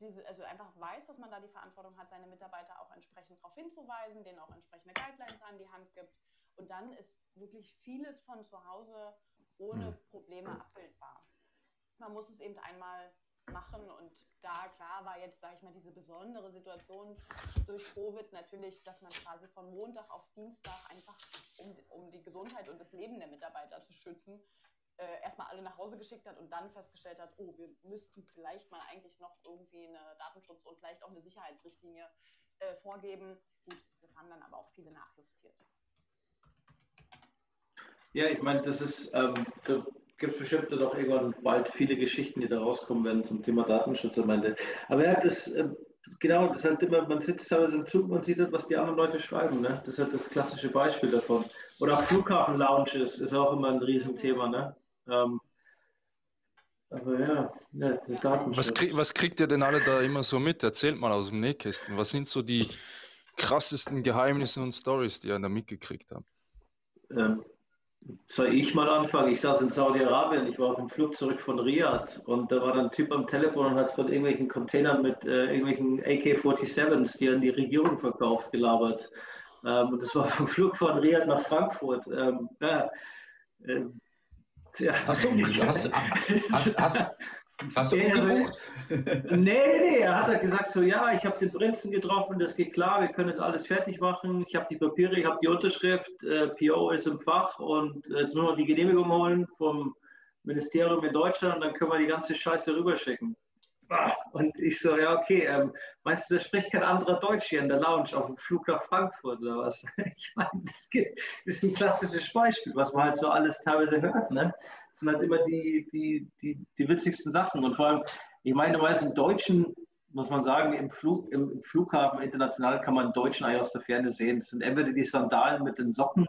diese, also einfach weiß, dass man da die Verantwortung hat, seine Mitarbeiter auch entsprechend darauf hinzuweisen, denen auch entsprechende Guidelines an die Hand gibt. Und dann ist wirklich vieles von zu Hause ohne hm. Probleme abbildbar. Man muss es eben einmal machen und da klar war jetzt, sage ich mal, diese besondere Situation durch Covid natürlich, dass man quasi von Montag auf Dienstag einfach, um, um die Gesundheit und das Leben der Mitarbeiter zu schützen, äh, erstmal alle nach Hause geschickt hat und dann festgestellt hat, oh, wir müssten vielleicht mal eigentlich noch irgendwie eine Datenschutz- und vielleicht auch eine Sicherheitsrichtlinie äh, vorgeben. Gut, das haben dann aber auch viele nachjustiert. Ja, ich meine, das ist, ähm, da gibt es bestimmt doch irgendwann bald viele Geschichten, die da rauskommen werden zum Thema Datenschutz am Ende. Aber ja, das, äh, genau, das ist halt immer, man sitzt teilweise im Zug und sieht halt, was die anderen Leute schreiben, ne? Das ist halt das klassische Beispiel davon. Oder auch Flughafen-Lounges ist auch immer ein Riesenthema, ne? Ähm, aber ja, ja was, krieg, was kriegt ihr denn alle da immer so mit? Erzählt mal aus dem Nähkästchen. Was sind so die krassesten Geheimnisse und Stories, die ihr da mitgekriegt habt? Ähm, soll ich mal anfangen? Ich saß in Saudi-Arabien, ich war auf dem Flug zurück von Riyadh und da war dann ein Typ am Telefon und hat von irgendwelchen Containern mit äh, irgendwelchen AK-47s, die er an die Regierung verkauft, gelabert. Ähm, und das war vom Flug von Riyadh nach Frankfurt. Ähm, ja, äh, ja. Hast du, hast, hast, hast, hast du umgebucht? nee, nee, er hat halt gesagt so, ja, ich habe den Prinzen getroffen, das geht klar, wir können jetzt alles fertig machen. Ich habe die Papiere, ich habe die Unterschrift, äh, PO ist im Fach und äh, jetzt nur noch die Genehmigung holen vom Ministerium in Deutschland und dann können wir die ganze Scheiße rüberschicken. Und ich so, ja, okay, ähm, meinst du, da spricht kein anderer Deutsch hier in der Lounge auf dem Flug nach Frankfurt oder was? Ich meine, das, ist ein klassisches Beispiel, was man halt so alles teilweise hört. Ne? Das sind halt immer die, die, die, die witzigsten Sachen. Und vor allem, ich meine, im Deutschen, muss man sagen, im, Flug, im Flughafen international kann man Deutschen eigentlich aus der Ferne sehen. Es sind entweder die Sandalen mit den Socken,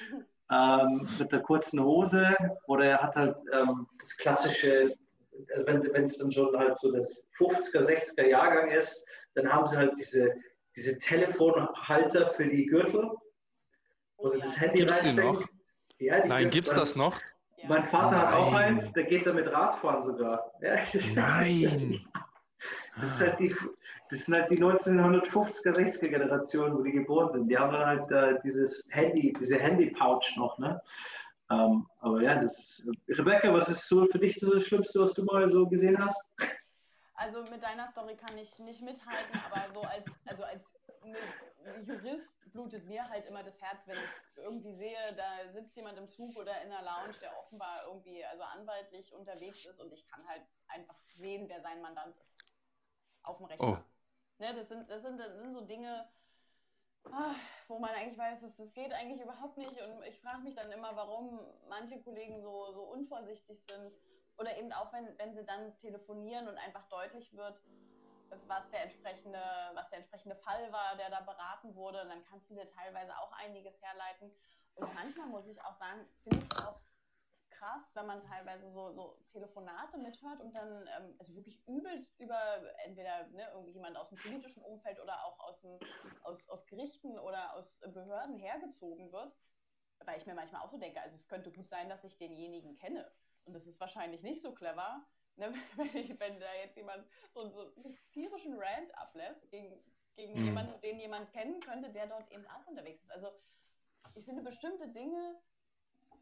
ähm, mit der kurzen Hose, oder er hat halt ähm, das klassische also wenn es dann schon halt so das 50er, 60er Jahrgang ist, dann haben sie halt diese, diese Telefonhalter für die Gürtel. Wo sie das Handy Gibt's die noch? Ja, die Nein, gibt es das noch? Mein Vater Nein. hat auch eins, der geht damit Radfahren sogar. Ja, Nein! Das, ist halt die, das sind halt die 1950er, 60er Generation, wo die geboren sind. Die haben dann halt äh, dieses Handy, diese Handy-Pouch noch, ne? Ähm, aber ja, das ist. Rebecca, was ist so für dich so das Schlimmste, was du mal so gesehen hast? Also mit deiner Story kann ich nicht mithalten, aber so als, also als Jurist blutet mir halt immer das Herz, wenn ich irgendwie sehe, da sitzt jemand im Zug oder in der Lounge, der offenbar irgendwie also anwaltlich unterwegs ist und ich kann halt einfach sehen, wer sein Mandant ist. Auf dem Rechner. Oh. Ne, das, sind, das, sind, das sind so Dinge, ah, wo man eigentlich weiß, dass das geht eigentlich überhaupt nicht. Und ich frage mich dann immer, warum manche Kollegen so, so unvorsichtig sind. Oder eben auch, wenn, wenn sie dann telefonieren und einfach deutlich wird, was der entsprechende, was der entsprechende Fall war, der da beraten wurde, dann kannst du dir teilweise auch einiges herleiten. Und manchmal muss ich auch sagen, finde ich auch krass, wenn man teilweise so, so Telefonate mithört und dann ähm, also wirklich übelst über entweder ne, irgendwie jemand aus dem politischen Umfeld oder auch aus, dem, aus, aus Gerichten oder aus Behörden hergezogen wird. Weil ich mir manchmal auch so denke, also es könnte gut sein, dass ich denjenigen kenne. Und das ist wahrscheinlich nicht so clever, Ne, wenn, ich, wenn, da jetzt jemand so, so einen tierischen Rant ablässt gegen, gegen mhm. jemanden, den jemand kennen könnte, der dort eben auch unterwegs ist. Also ich finde bestimmte Dinge,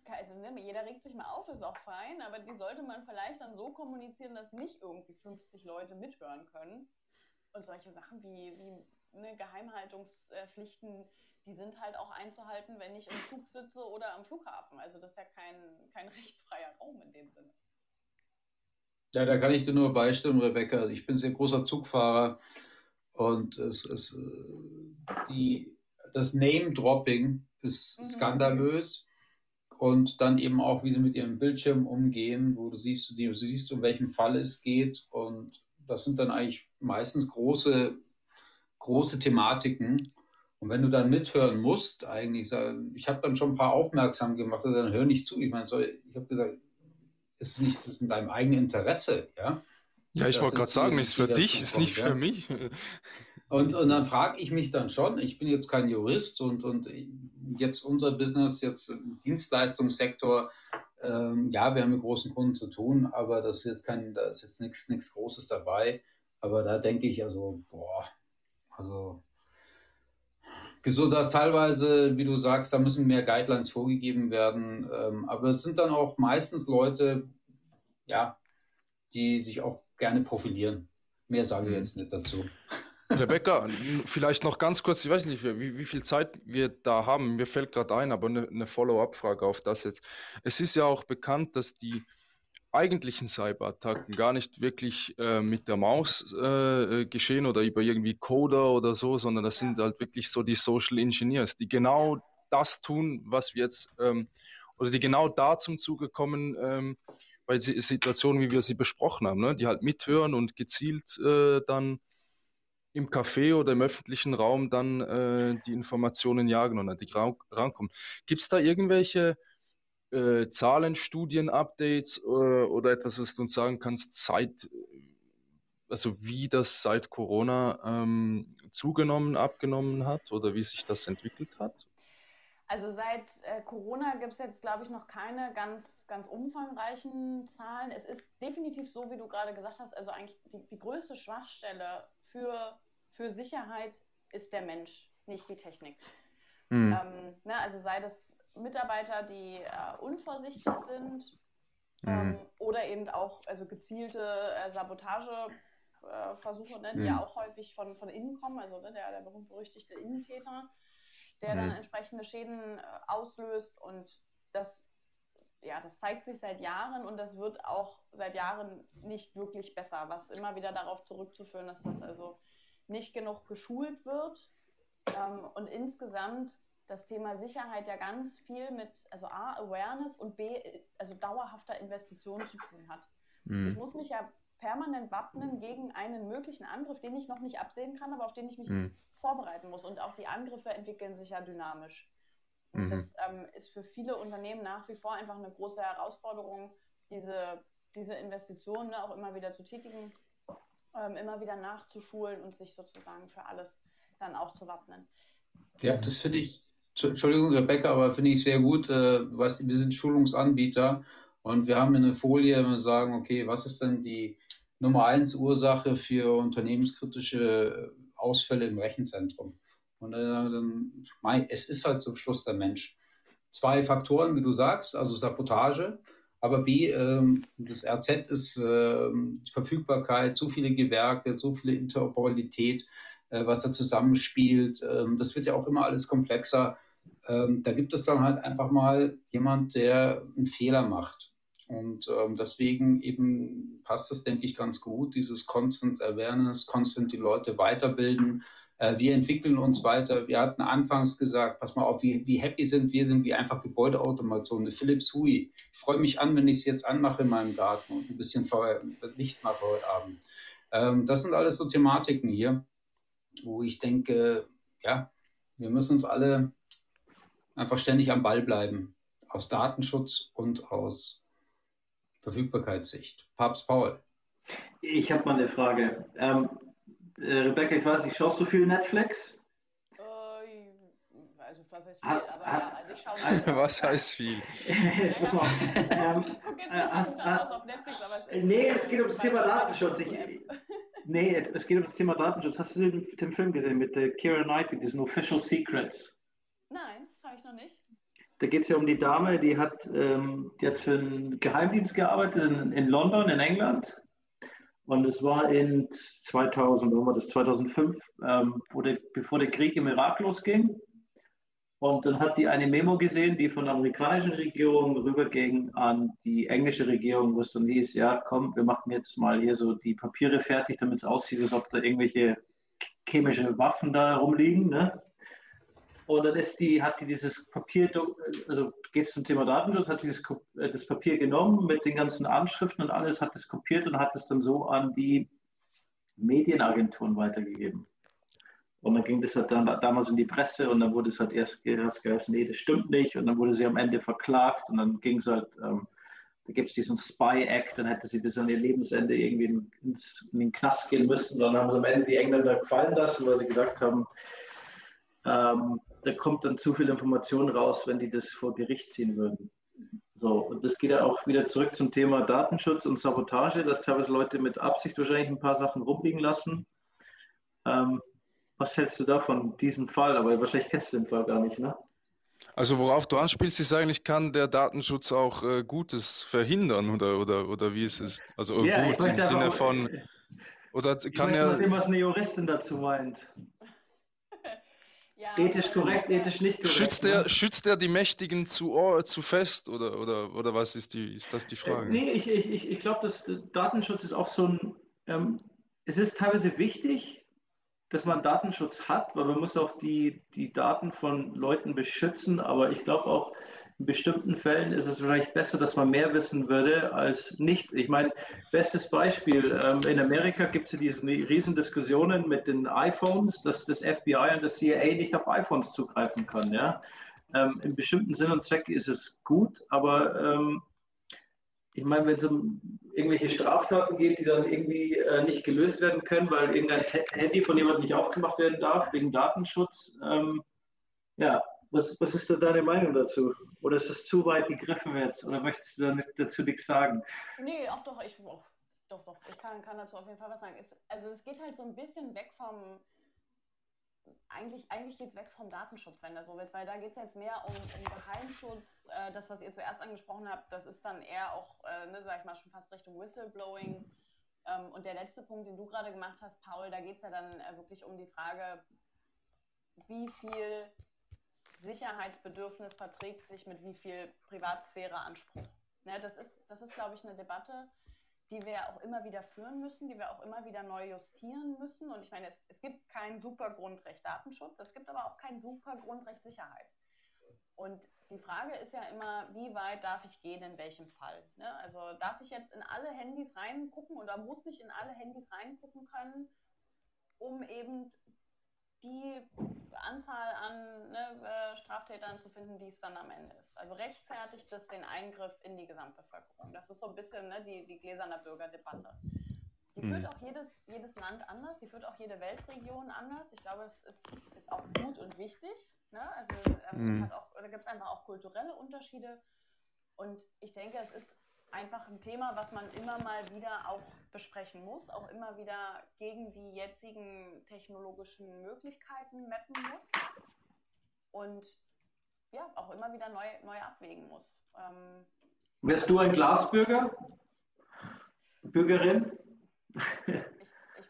also ne, jeder regt sich mal auf, ist auch fein, aber die sollte man vielleicht dann so kommunizieren, dass nicht irgendwie 50 Leute mithören können. Und solche Sachen wie, wie ne, Geheimhaltungspflichten, die sind halt auch einzuhalten, wenn ich im Zug sitze oder am Flughafen. Also das ist ja kein, kein rechtsfreier Raum in dem Sinne. Ja, da kann ich dir nur beistimmen, Rebecca. Ich bin sehr großer Zugfahrer und es ist äh, die, das Name-Dropping ist mhm. skandalös. Und dann eben auch, wie sie mit ihrem Bildschirm umgehen, wo du siehst, du siehst, um welchen Fall es geht. Und das sind dann eigentlich meistens große, große Thematiken. Und wenn du dann mithören musst, eigentlich, ich habe dann schon ein paar aufmerksam gemacht, also dann hör nicht zu. Ich meine, ich habe gesagt, ist es nicht, ist es in deinem eigenen Interesse, ja? Ja, ich wollte gerade sagen, ist für dich, ist nicht für mich. Und, und dann frage ich mich dann schon, ich bin jetzt kein Jurist und, und jetzt unser Business, jetzt Dienstleistungssektor, ähm, ja, wir haben mit großen Kunden zu tun, aber das ist jetzt kein, da ist jetzt nichts, nichts Großes dabei. Aber da denke ich also, boah, also so dass teilweise, wie du sagst, da müssen mehr Guidelines vorgegeben werden. Ähm, aber es sind dann auch meistens Leute, ja, die sich auch gerne profilieren. Mehr sage ich mhm. jetzt nicht dazu. Rebecca, vielleicht noch ganz kurz, ich weiß nicht, wie, wie viel Zeit wir da haben. Mir fällt gerade ein, aber eine, eine Follow-up-Frage auf das jetzt. Es ist ja auch bekannt, dass die eigentlichen Cyberattacken gar nicht wirklich äh, mit der Maus äh, geschehen oder über irgendwie Coder oder so, sondern das sind halt wirklich so die Social Engineers, die genau das tun, was wir jetzt, ähm, oder die genau da zum Zuge kommen, ähm, bei Situationen, wie wir sie besprochen haben, ne? die halt mithören und gezielt äh, dann im Café oder im öffentlichen Raum dann äh, die Informationen jagen und an die rankommen. Gibt es da irgendwelche äh, Zahlen, Studien, Updates äh, oder etwas, was du uns sagen kannst, seit, also wie das seit Corona ähm, zugenommen, abgenommen hat oder wie sich das entwickelt hat? Also seit äh, Corona gibt es jetzt, glaube ich, noch keine ganz, ganz umfangreichen Zahlen. Es ist definitiv so, wie du gerade gesagt hast, also eigentlich die, die größte Schwachstelle für, für Sicherheit ist der Mensch, nicht die Technik. Mhm. Ähm, ne, also sei das Mitarbeiter, die äh, unvorsichtig sind mhm. ähm, oder eben auch also gezielte äh, Sabotageversuche, äh, ne, die mhm. ja auch häufig von, von innen kommen, also ne, der, der berühmt-berüchtigte Innentäter, der dann entsprechende Schäden äh, auslöst und das ja, das zeigt sich seit Jahren und das wird auch seit Jahren nicht wirklich besser, was immer wieder darauf zurückzuführen ist, dass also nicht genug geschult wird ähm, und insgesamt das Thema Sicherheit ja ganz viel mit, also A, Awareness und B, also dauerhafter Investitionen zu tun hat. Mhm. Ich muss mich ja permanent wappnen gegen einen möglichen Angriff, den ich noch nicht absehen kann, aber auf den ich mich mhm. vorbereiten muss. Und auch die Angriffe entwickeln sich ja dynamisch. Und mhm. das ähm, ist für viele Unternehmen nach wie vor einfach eine große Herausforderung, diese, diese Investitionen ne, auch immer wieder zu tätigen, ähm, immer wieder nachzuschulen und sich sozusagen für alles dann auch zu wappnen. Ja, das finde ich, Entschuldigung, Rebecca, aber finde ich sehr gut. Äh, weißt, wir sind Schulungsanbieter und wir haben eine Folie, wenn wir sagen, okay, was ist denn die Nummer eins Ursache für unternehmenskritische Ausfälle im Rechenzentrum? Und äh, dann, mein, es ist halt zum Schluss der Mensch. zwei Faktoren, wie du sagst, also Sabotage, aber B, ähm, das RZ ist äh, Verfügbarkeit, so viele Gewerke, so viele Interoperabilität, äh, was da zusammenspielt. Ähm, das wird ja auch immer alles komplexer. Ähm, da gibt es dann halt einfach mal jemand, der einen Fehler macht. Und deswegen eben passt das, denke ich, ganz gut, dieses Constant Awareness, constant die Leute weiterbilden. Äh, wir entwickeln uns weiter. Wir hatten anfangs gesagt, pass mal auf, wie, wie happy sind wir, sind wie einfach Gebäudeautomation, eine Philips Hui. Ich freue mich an, wenn ich es jetzt anmache in meinem Garten und ein bisschen Licht mache heute Abend. Ähm, das sind alles so Thematiken hier, wo ich denke, ja, wir müssen uns alle einfach ständig am Ball bleiben, aus Datenschutz und aus Verfügbarkeitssicht. Papst Paul. Ich habe mal eine Frage. Ähm, äh, Rebecca, ich weiß nicht, schaust du viel Netflix? Äh, also was heißt viel, aber ja, also ich schaue Was heißt viel? Muss mal, ähm, äh, hast, auf Netflix, aber es ist nee, es geht um das Thema Datenschutz. Ich, nee, es geht um das Thema Datenschutz. Hast du den, den Film gesehen mit der Kira Knightley, diesen Official Secrets? Nein, habe ich noch nicht. Da geht es ja um die Dame, die hat, ähm, die hat für einen Geheimdienst gearbeitet in, in London, in England. Und es war in 2000, wo war das, 2005, ähm, der, bevor der Krieg im Irak losging. Und dann hat die eine Memo gesehen, die von der amerikanischen Regierung rüberging an die englische Regierung, wo es dann hieß, ja, komm, wir machen jetzt mal hier so die Papiere fertig, damit es aussieht, als ob da irgendwelche chemische Waffen da rumliegen. Ne? Und dann die, hat die dieses Papier, also geht es zum Thema Datenschutz, hat dieses äh, das Papier genommen mit den ganzen Anschriften und alles, hat es kopiert und hat es dann so an die Medienagenturen weitergegeben. Und dann ging das halt dann damals in die Presse und dann wurde es halt erst geheißen, nee, das stimmt nicht. Und dann wurde sie am Ende verklagt und dann ging es halt, ähm, da gibt es diesen Spy Act, dann hätte sie bis an ihr Lebensende irgendwie ins, in den Knast gehen müssen. Dann haben sie am Ende die Engländer gefallen lassen, weil sie gesagt haben, ähm, da kommt dann zu viel Information raus, wenn die das vor Gericht ziehen würden. So, und das geht ja auch wieder zurück zum Thema Datenschutz und Sabotage, dass teilweise Leute mit Absicht wahrscheinlich ein paar Sachen rumliegen lassen. Ähm, was hältst du davon, diesem Fall? Aber wahrscheinlich kennst du den Fall gar nicht, ne? Also worauf du anspielst, ist eigentlich, kann der Datenschutz auch äh, Gutes verhindern oder, oder, oder wie ist es? Also ja, gut im Sinne auch, von... Oder kann er... Sehen, was eine Juristin dazu meint. Ja, ethisch korrekt, ethisch nicht korrekt. Schützt er, ne? schützt er die Mächtigen zu, oh, zu fest oder, oder, oder was ist, die, ist das die äh, Frage? Äh, nee, ich, ich, ich glaube, dass Datenschutz ist auch so ein, ähm, es ist teilweise wichtig, dass man Datenschutz hat, weil man muss auch die, die Daten von Leuten beschützen, aber ich glaube auch, in bestimmten Fällen ist es vielleicht besser, dass man mehr wissen würde als nicht. Ich meine, bestes Beispiel, ähm, in Amerika gibt es ja diese riesen Diskussionen mit den iPhones, dass das FBI und das CIA nicht auf iPhones zugreifen kann. Ja? Ähm, in bestimmten Sinn und Zweck ist es gut, aber ähm, ich meine, wenn es um irgendwelche Straftaten geht, die dann irgendwie äh, nicht gelöst werden können, weil irgendein Handy von jemandem nicht aufgemacht werden darf, wegen Datenschutz, ähm, ja, was, was ist da deine Meinung dazu? Oder ist es zu weit gegriffen jetzt? Oder möchtest du da dazu nichts sagen? Nee, auch doch, ich, auch, doch, doch, ich kann, kann dazu auf jeden Fall was sagen. Es, also es geht halt so ein bisschen weg vom, eigentlich, eigentlich geht es weg vom Datenschutz, wenn du so willst, weil da geht es jetzt mehr um, um Geheimschutz. Äh, das, was ihr zuerst angesprochen habt, das ist dann eher auch, äh, ne, sag ich mal, schon fast Richtung Whistleblowing. Ähm, und der letzte Punkt, den du gerade gemacht hast, Paul, da geht es ja dann äh, wirklich um die Frage, wie viel Sicherheitsbedürfnis verträgt sich mit wie viel Privatsphäreanspruch. Ne, das ist, das ist, glaube ich, eine Debatte, die wir auch immer wieder führen müssen, die wir auch immer wieder neu justieren müssen. Und ich meine, es, es gibt kein super Grundrecht Datenschutz, es gibt aber auch kein super Grundrecht Sicherheit. Und die Frage ist ja immer, wie weit darf ich gehen, in welchem Fall? Ne? Also darf ich jetzt in alle Handys reingucken oder muss ich in alle Handys reingucken können, um eben die Anzahl an ne, äh, Straftätern zu finden, die es dann am Ende ist. Also rechtfertigt das den Eingriff in die Gesamtbevölkerung. Das ist so ein bisschen ne, die, die gläserne Bürgerdebatte. Die führt mhm. auch jedes, jedes Land anders, die führt auch jede Weltregion anders. Ich glaube, es ist, ist auch gut und wichtig. Ne? Also ähm, mhm. auch, da gibt es einfach auch kulturelle Unterschiede. Und ich denke, es ist einfach ein Thema, was man immer mal wieder auch besprechen muss, auch immer wieder gegen die jetzigen technologischen Möglichkeiten mappen muss. Und ja auch immer wieder neu, neu abwägen muss. Ähm, Wärst du ein Glasbürger? Bürgerin?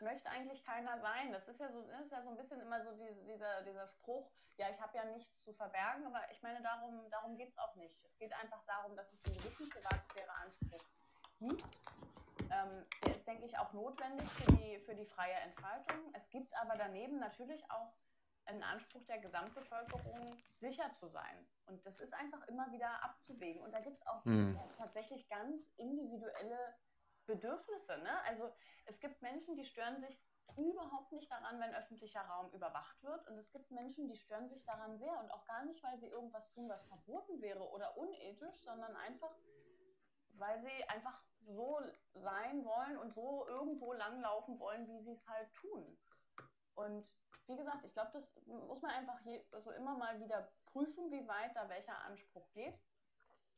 möchte eigentlich keiner sein. Das ist ja so, ist ja so ein bisschen immer so die, dieser, dieser Spruch, ja, ich habe ja nichts zu verbergen, aber ich meine, darum, darum geht es auch nicht. Es geht einfach darum, dass es einen gewissen Privatsphäre-Anspruch gibt. Ähm, der ist, denke ich, auch notwendig für die, für die freie Entfaltung. Es gibt aber daneben natürlich auch einen Anspruch der Gesamtbevölkerung, sicher zu sein. Und das ist einfach immer wieder abzuwägen. Und da gibt es auch mhm. tatsächlich ganz individuelle Bedürfnisse. Ne? Also es gibt Menschen, die stören sich überhaupt nicht daran, wenn öffentlicher Raum überwacht wird. Und es gibt Menschen, die stören sich daran sehr und auch gar nicht, weil sie irgendwas tun, was verboten wäre oder unethisch, sondern einfach, weil sie einfach so sein wollen und so irgendwo langlaufen wollen, wie sie es halt tun. Und wie gesagt, ich glaube, das muss man einfach je, also immer mal wieder prüfen, wie weit da welcher Anspruch geht.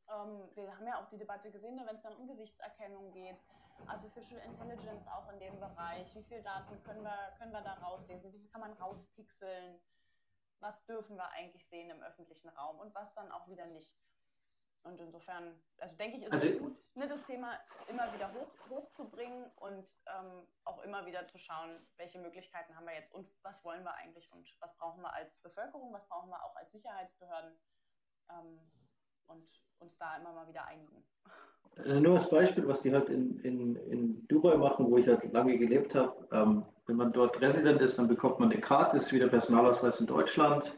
Ähm, wir haben ja auch die Debatte gesehen, ne, wenn es dann um Gesichtserkennung geht, Artificial Intelligence auch in dem Bereich. Wie viele Daten können wir, können wir da rauslesen? Wie viel kann man rauspixeln? Was dürfen wir eigentlich sehen im öffentlichen Raum und was dann auch wieder nicht? Und insofern, also denke ich, ist also, es gut, ne, das Thema immer wieder hoch, hochzubringen und ähm, auch immer wieder zu schauen, welche Möglichkeiten haben wir jetzt und was wollen wir eigentlich und was brauchen wir als Bevölkerung, was brauchen wir auch als Sicherheitsbehörden ähm, und uns da immer mal wieder einigen. Also nur als Beispiel, was die halt in, in, in Dubai machen, wo ich halt lange gelebt habe. Ähm, wenn man dort Resident ist, dann bekommt man eine Karte, ist wie der Personalausweis in Deutschland.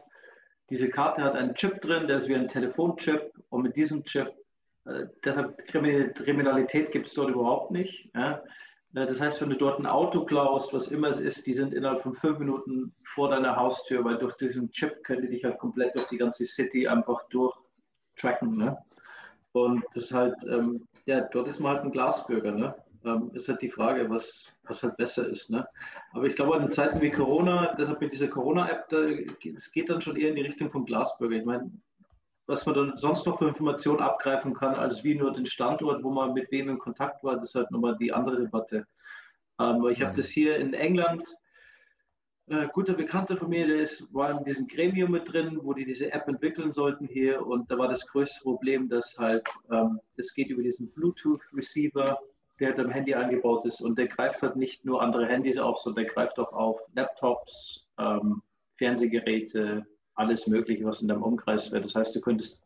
Diese Karte hat einen Chip drin, der ist wie ein Telefonchip und mit diesem Chip, äh, deshalb Kriminalität gibt es dort überhaupt nicht. Äh, das heißt, wenn du dort ein Auto klaust, was immer es ist, die sind innerhalb von fünf Minuten vor deiner Haustür, weil durch diesen Chip können die dich halt komplett durch die ganze City einfach durchtracken. Ne? Und das ist halt, ähm, ja, dort ist man halt ein Glasbürger. Ne? Ähm, ist halt die Frage, was, was halt besser ist. Ne? Aber ich glaube, in Zeiten wie Corona, deshalb mit dieser Corona-App, es geht dann schon eher in die Richtung vom Glasbürger. Ich meine, was man dann sonst noch für Informationen abgreifen kann, als wie nur den Standort, wo man mit wem in Kontakt war, das ist halt nochmal die andere Debatte. Aber ich habe mhm. das hier in England, äh, guter Bekannter von mir, der ist, war in diesem Gremium mit drin, wo die diese App entwickeln sollten hier und da war das größte Problem, dass halt, ähm, das geht über diesen Bluetooth-Receiver der halt am Handy eingebaut ist und der greift halt nicht nur andere Handys auf, sondern der greift auch auf Laptops, ähm, Fernsehgeräte, alles Mögliche, was in deinem Umkreis wäre. Das heißt, du könntest,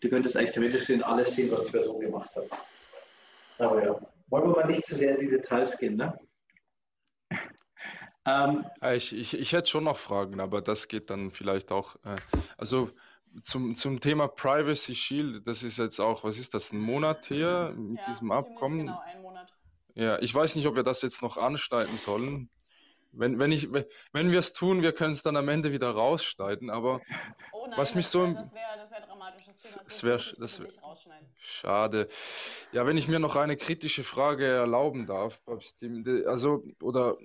du könntest eigentlich theoretisch sehen, alles sehen, was die Person gemacht hat. Aber ja, wollen wir mal nicht zu sehr in die Details gehen, ne? Ähm, ich, ich, ich hätte schon noch Fragen, aber das geht dann vielleicht auch. Äh, also zum, zum Thema Privacy Shield, das ist jetzt auch, was ist das, ein Monat her mit ja, diesem Abkommen? Genau, ein Monat. Ja, ich weiß nicht, ob wir das jetzt noch anschneiden sollen. Wenn, wenn, ich, wenn wir es tun, wir können es dann am Ende wieder rausschneiden, aber oh nein, was mich so. Das wäre wär dramatisch, das Thema. Das wäre wär, schade. Ja, wenn ich mir noch eine kritische Frage erlauben darf, also, oder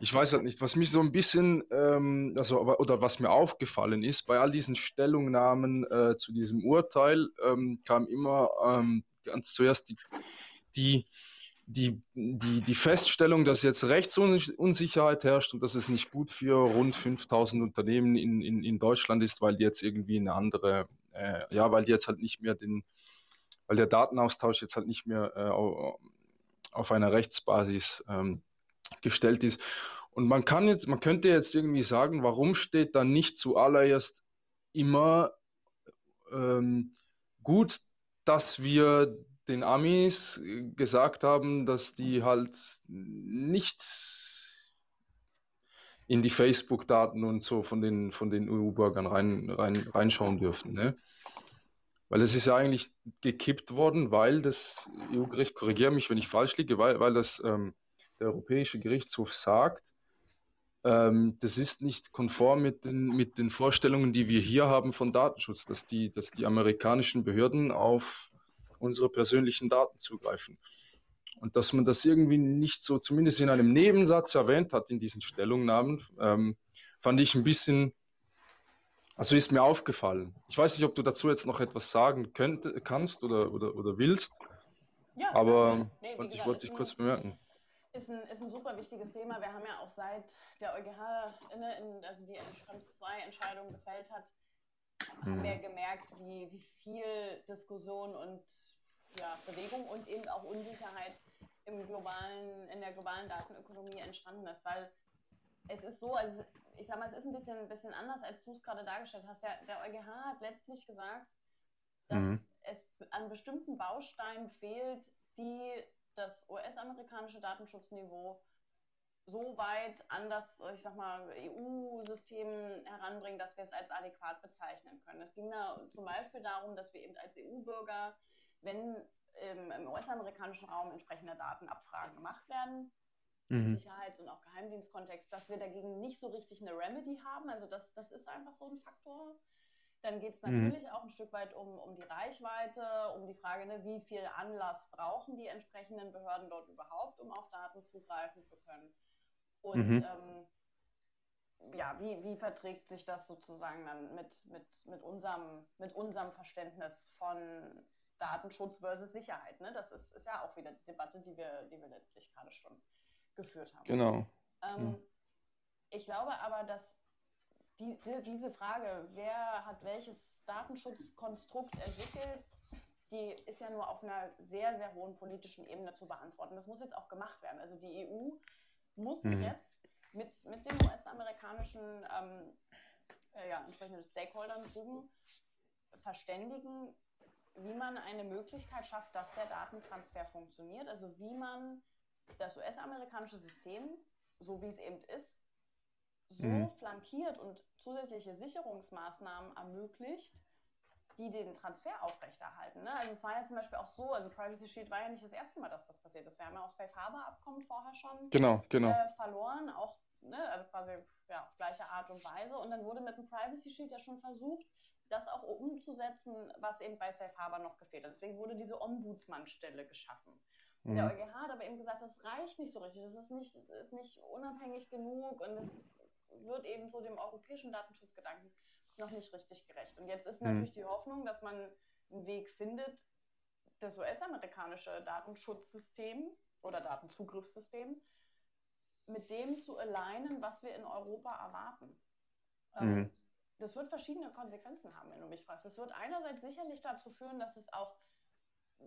ich weiß halt nicht, was mich so ein bisschen, ähm, also, oder was mir aufgefallen ist, bei all diesen Stellungnahmen äh, zu diesem Urteil ähm, kam immer ähm, ganz zuerst die, die, die, die, die Feststellung, dass jetzt Rechtsunsicherheit herrscht und dass es nicht gut für rund 5000 Unternehmen in, in, in Deutschland ist, weil die jetzt irgendwie eine andere, äh, ja, weil die jetzt halt nicht mehr den, weil der Datenaustausch jetzt halt nicht mehr äh, auf einer Rechtsbasis ähm, gestellt ist. Und man kann jetzt, man könnte jetzt irgendwie sagen, warum steht da nicht zuallererst immer ähm, gut, dass wir den Amis gesagt haben, dass die halt nicht in die Facebook-Daten und so von den, von den EU-Bürgern rein, rein, reinschauen dürfen. Ne? Weil es ist ja eigentlich gekippt worden, weil das EU-Gericht, korrigiere mich, wenn ich falsch liege, weil, weil das ähm, der Europäische Gerichtshof sagt, ähm, das ist nicht konform mit den, mit den Vorstellungen, die wir hier haben von Datenschutz, dass die, dass die amerikanischen Behörden auf unsere persönlichen Daten zugreifen. Und dass man das irgendwie nicht so, zumindest in einem Nebensatz erwähnt hat in diesen Stellungnahmen, ähm, fand ich ein bisschen, also ist mir aufgefallen. Ich weiß nicht, ob du dazu jetzt noch etwas sagen könnt, kannst oder, oder, oder willst. Ja, aber nee, nee, ich wollte dich kurz bemerken ist ein, ist ein super wichtiges Thema. Wir haben ja auch seit der EuGH, ne, in, also die Schrems 2 Entscheidung gefällt hat, haben wir gemerkt, wie, wie viel Diskussion und ja, Bewegung und eben auch Unsicherheit im globalen, in der globalen Datenökonomie entstanden ist, weil es ist so, also ich sag mal, es ist ein bisschen, ein bisschen anders, als du es gerade dargestellt hast. Der, der EuGH hat letztlich gesagt, dass mhm. es an bestimmten Bausteinen fehlt, die das US-amerikanische Datenschutzniveau so weit an das, ich sag mal, EU-System heranbringen, dass wir es als adäquat bezeichnen können. Es ging da zum Beispiel darum, dass wir eben als EU-Bürger, wenn im, im US-amerikanischen Raum entsprechende Datenabfragen gemacht werden, mhm. Sicherheits- und auch Geheimdienstkontext, dass wir dagegen nicht so richtig eine Remedy haben. Also das, das ist einfach so ein Faktor. Dann geht es mhm. natürlich mhm. auch ein Stück weit um, um die Reichweite, um die Frage, ne, wie viel Anlass brauchen die entsprechenden Behörden dort überhaupt, um auf Daten zugreifen zu können. Und mhm. ähm, ja, wie, wie verträgt sich das sozusagen dann mit, mit, mit, unserem, mit unserem Verständnis von Datenschutz versus Sicherheit? Ne? Das ist, ist ja auch wieder die Debatte, die wir, die wir letztlich gerade schon geführt haben. Genau. Ähm, ja. Ich glaube aber, dass die, die, diese Frage, wer hat welches Datenschutzkonstrukt entwickelt, die ist ja nur auf einer sehr, sehr hohen politischen Ebene zu beantworten. Das muss jetzt auch gemacht werden. Also die EU muss mhm. jetzt mit, mit den US-amerikanischen ähm, äh, ja, entsprechenden Stakeholdern drüben verständigen, wie man eine Möglichkeit schafft, dass der Datentransfer funktioniert. Also wie man das US-amerikanische System, so wie es eben ist, so mhm. flankiert und zusätzliche Sicherungsmaßnahmen ermöglicht, die den Transfer aufrechterhalten. Ne? Also es war ja zum Beispiel auch so, also Privacy Shield war ja nicht das erste Mal, dass das passiert ist. Wir haben ja auch Safe Harbor Abkommen vorher schon genau, genau. Äh, verloren, auch ne? also quasi ja, auf gleiche Art und Weise. Und dann wurde mit dem Privacy Shield ja schon versucht, das auch umzusetzen, was eben bei Safe Harbor noch gefehlt hat. Deswegen wurde diese Ombudsmannstelle geschaffen. Mhm. Der EuGH hat aber eben gesagt, das reicht nicht so richtig, das ist nicht, das ist nicht unabhängig genug und es wird eben so dem europäischen Datenschutzgedanken noch nicht richtig gerecht. Und jetzt ist mhm. natürlich die Hoffnung, dass man einen Weg findet, das US-amerikanische Datenschutzsystem oder Datenzugriffssystem mit dem zu alignen, was wir in Europa erwarten. Ähm, mhm. Das wird verschiedene Konsequenzen haben, wenn du mich fragst. Es wird einerseits sicherlich dazu führen, dass es auch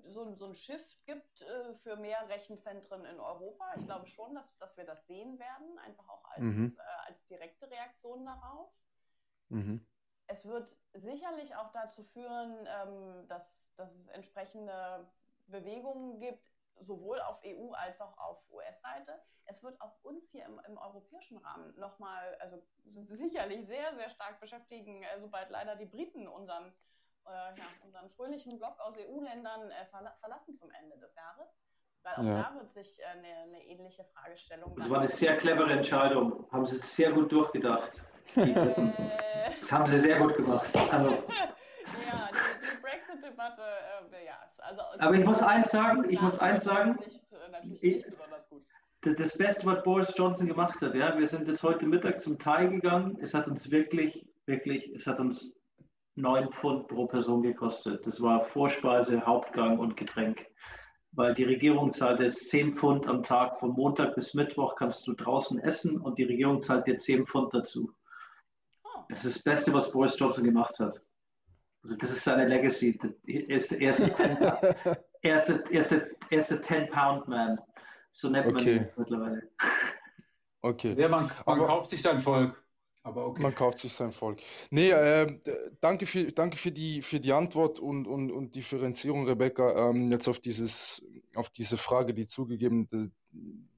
so, so ein Shift gibt äh, für mehr Rechenzentren in Europa. Ich glaube schon, dass, dass wir das sehen werden, einfach auch als, mhm. äh, als direkte Reaktion darauf. Mhm. Es wird sicherlich auch dazu führen, ähm, dass, dass es entsprechende Bewegungen gibt, sowohl auf EU- als auch auf US-Seite. Es wird auch uns hier im, im europäischen Rahmen nochmal, also sicherlich sehr, sehr stark beschäftigen, äh, sobald leider die Briten unseren äh, ja, unseren fröhlichen Block aus EU-Ländern äh, verla verlassen zum Ende des Jahres. Weil auch ja. da wird sich äh, eine, eine, ähnliche Fragestellung. Das war eine sehr clevere Entscheidung. Haben Sie sehr gut durchgedacht. Äh. das haben Sie sehr gut gemacht. Also. ja, die, die Brexit-Debatte, äh, ja. Also, Aber ich muss eins sagen, ich muss eins sagen. Sicht, äh, natürlich nicht besonders gut das Beste, was Boris Johnson gemacht hat. Ja, wir sind jetzt heute Mittag zum Thai gegangen. Es hat uns wirklich, wirklich, es hat uns 9 Pfund pro Person gekostet. Das war Vorspeise, Hauptgang und Getränk. Weil die Regierung zahlt jetzt 10 Pfund am Tag, von Montag bis Mittwoch kannst du draußen essen und die Regierung zahlt dir 10 Pfund dazu. Oh. Das ist das Beste, was Boris Johnson gemacht hat. Also das ist seine Legacy. Er ist der erste, erste, erste, erste 10-Pound-Man. So nennt man ihn mittlerweile. Okay. Ja, man, man kauft sich sein Volk. Aber okay. Man kauft sich sein Volk. Nee, äh, danke, für, danke für, die, für die Antwort und, und, und Differenzierung, Rebecca. Ähm, jetzt auf, dieses, auf diese Frage, die zugegeben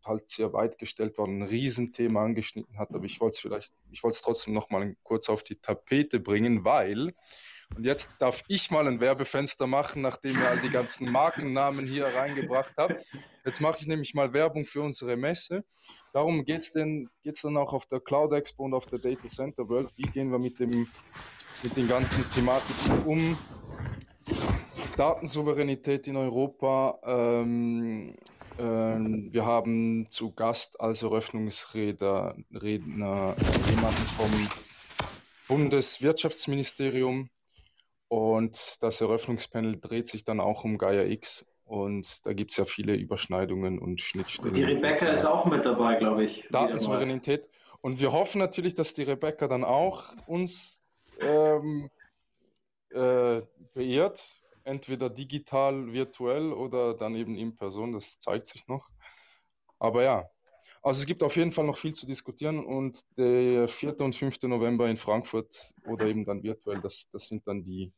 halt sehr weit gestellt war, ein Riesenthema angeschnitten hat. Aber ich wollte es vielleicht, ich wollte es trotzdem nochmal kurz auf die Tapete bringen, weil und jetzt darf ich mal ein Werbefenster machen, nachdem ihr all die ganzen Markennamen hier reingebracht habt. Jetzt mache ich nämlich mal Werbung für unsere Messe. Darum geht es geht's dann auch auf der Cloud Expo und auf der Data Center World. Wie gehen wir mit, dem, mit den ganzen Thematiken um? Datensouveränität in Europa. Ähm, ähm, wir haben zu Gast als Eröffnungsredner Redner, jemanden vom Bundeswirtschaftsministerium, und das Eröffnungspanel dreht sich dann auch um Gaia X. Und da gibt es ja viele Überschneidungen und Schnittstellen. Und die Rebecca ist auch mit dabei, glaube ich. Datensouveränität. Und wir hoffen natürlich, dass die Rebecca dann auch uns ähm, äh, beehrt, entweder digital, virtuell oder dann eben in Person, das zeigt sich noch. Aber ja, also es gibt auf jeden Fall noch viel zu diskutieren und der 4. und 5. November in Frankfurt oder eben dann virtuell, das, das sind dann die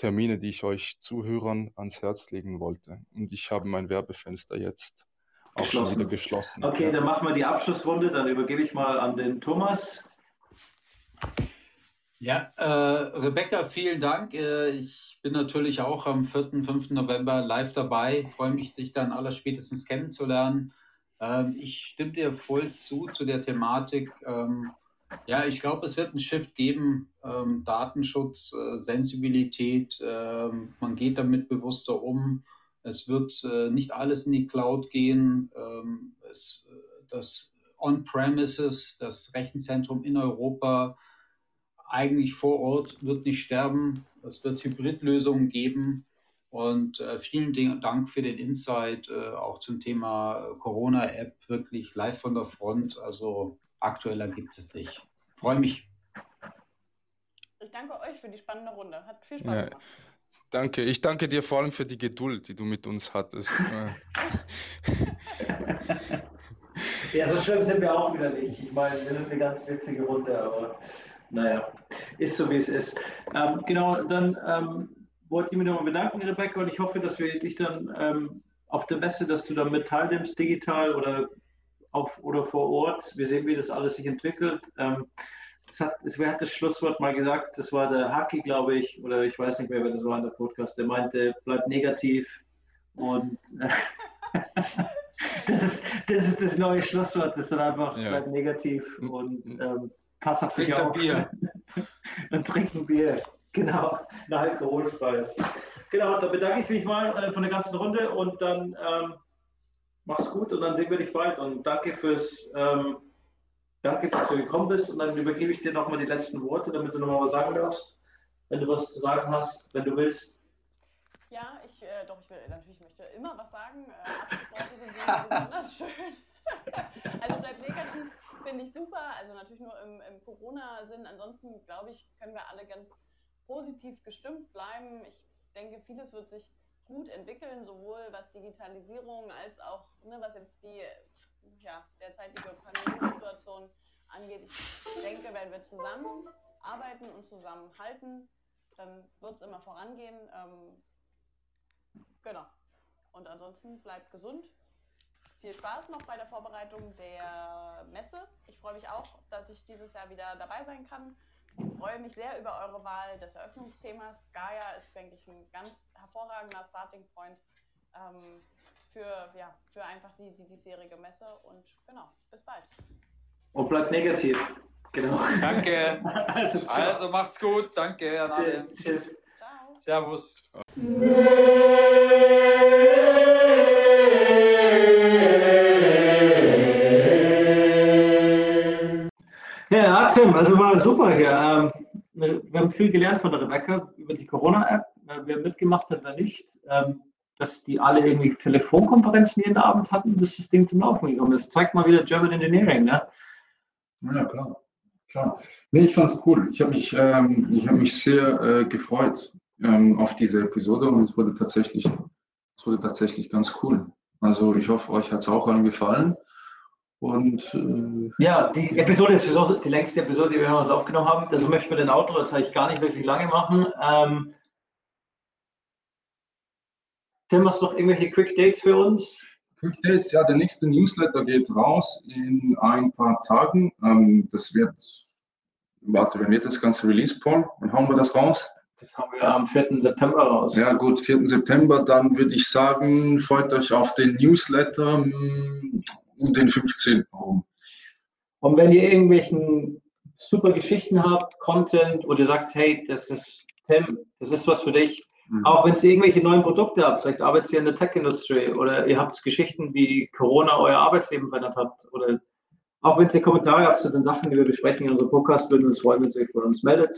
Termine, die ich euch Zuhörern ans Herz legen wollte. Und ich habe mein Werbefenster jetzt auch schon wieder geschlossen. Okay, dann machen wir die Abschlussrunde. Dann übergebe ich mal an den Thomas. Ja, äh, Rebecca, vielen Dank. Äh, ich bin natürlich auch am 4. und 5. November live dabei. freue mich, dich dann allerspätestens kennenzulernen. Ähm, ich stimme dir voll zu zu der Thematik. Ähm, ja, ich glaube, es wird einen Shift geben. Ähm, Datenschutz, äh, Sensibilität, ähm, man geht damit bewusster um. Es wird äh, nicht alles in die Cloud gehen. Ähm, es, äh, das On-Premises, das Rechenzentrum in Europa, eigentlich vor Ort wird nicht sterben. Es wird Hybridlösungen geben. Und äh, vielen Dank für den Insight, äh, auch zum Thema Corona-App, wirklich live von der Front. Also aktueller gibt es nicht. Freue mich. Ich danke euch für die spannende Runde. Hat viel Spaß ja. gemacht. Danke. Ich danke dir vor allem für die Geduld, die du mit uns hattest. ja, so schlimm sind wir auch wieder nicht. Ich meine, wir sind eine ganz witzige Runde, aber naja, ist so wie es ist. Ähm, genau, dann ähm, wollte ich mich nochmal bedanken, Rebecca, und ich hoffe, dass wir dich dann ähm, auf der Messe, dass du dann mit teilnimmst, digital oder, auf, oder vor Ort. Wir sehen, wie das alles sich entwickelt. Ähm, es hat, es, wer hat das Schlusswort mal gesagt? Das war der Haki, glaube ich, oder ich weiß nicht mehr, wer das war in der Podcast. Der meinte, bleib negativ und äh, das, ist, das ist das neue Schlusswort. Das ist dann einfach, ja. bleib negativ und ähm, pass auf dich auf. Bier. und trinken Bier. Genau, eine alkoholfreies. Genau, da bedanke ich mich mal äh, von der ganzen Runde und dann ähm, mach's gut und dann sehen wir dich bald und danke fürs, ähm, danke, dass du gekommen bist und dann übergebe ich dir nochmal die letzten Worte, damit du nochmal was sagen darfst, wenn du was zu sagen hast, wenn du willst. Ja, ich, äh, doch, ich will natürlich möchte immer was sagen. Äh, Abschlussworte sind besonders schön. also bleib negativ, finde ich super. Also natürlich nur im, im Corona-Sinn. Ansonsten glaube ich, können wir alle ganz positiv gestimmt bleiben. Ich denke, vieles wird sich gut entwickeln, sowohl was Digitalisierung als auch ne, was jetzt die ja, derzeitige Pandemiesituation angeht. Ich denke, wenn wir zusammen arbeiten und zusammenhalten, dann wird es immer vorangehen. Ähm, genau. Und ansonsten bleibt gesund. Viel Spaß noch bei der Vorbereitung der Messe. Ich freue mich auch, dass ich dieses Jahr wieder dabei sein kann. Ich freue mich sehr über eure Wahl des Eröffnungsthemas. Gaia ist, denke ich, ein ganz hervorragender Starting Point ähm, für, ja, für einfach die, die diesjährige Messe. Und genau, bis bald. Und bleibt negativ. Genau. Danke. also, also, macht's gut. Danke. Tschüss. Ciao. Servus. Tim, also war super hier. Ähm, wir haben viel gelernt von der Rebecca über die Corona-App. Äh, wer mitgemacht hat, wer nicht. Ähm, dass die alle irgendwie Telefonkonferenzen jeden Abend hatten, bis das Ding zum Laufen gekommen ist. Zeigt mal wieder German Engineering, ne? Ja, klar. klar. Nee, ich fand's cool. Ich habe mich, ähm, hab mich sehr äh, gefreut ähm, auf diese Episode und es wurde tatsächlich, es wurde tatsächlich ganz cool. Also ich hoffe, euch hat es auch allen gefallen. Und äh, ja, die Episode ist die längste Episode, die wir uns aufgenommen haben. Das möchten wir den Outro jetzt eigentlich gar nicht wirklich lange machen. Ähm, Tim, hast du noch irgendwelche Quick Dates für uns? Quick Dates, ja, der nächste Newsletter geht raus in ein paar Tagen. Ähm, das wird, warte, wenn wird das ganze Release, Paul? Wann hauen wir das raus? Das haben wir am 4. September raus. Ja, gut, 4. September, dann würde ich sagen, freut euch auf den Newsletter mm, um den 15. herum. Und wenn ihr irgendwelchen super Geschichten habt, Content, oder ihr sagt, hey, das ist Tim, das ist was für dich, mhm. auch wenn ihr irgendwelche neuen Produkte habt, vielleicht arbeitet ihr in der Tech-Industrie oder ihr habt Geschichten, wie Corona euer Arbeitsleben verändert hat oder auch wenn ihr Kommentare habt zu den Sachen, die wir besprechen in unserem Podcast, würden wir uns freuen, wenn ihr euch von uns meldet.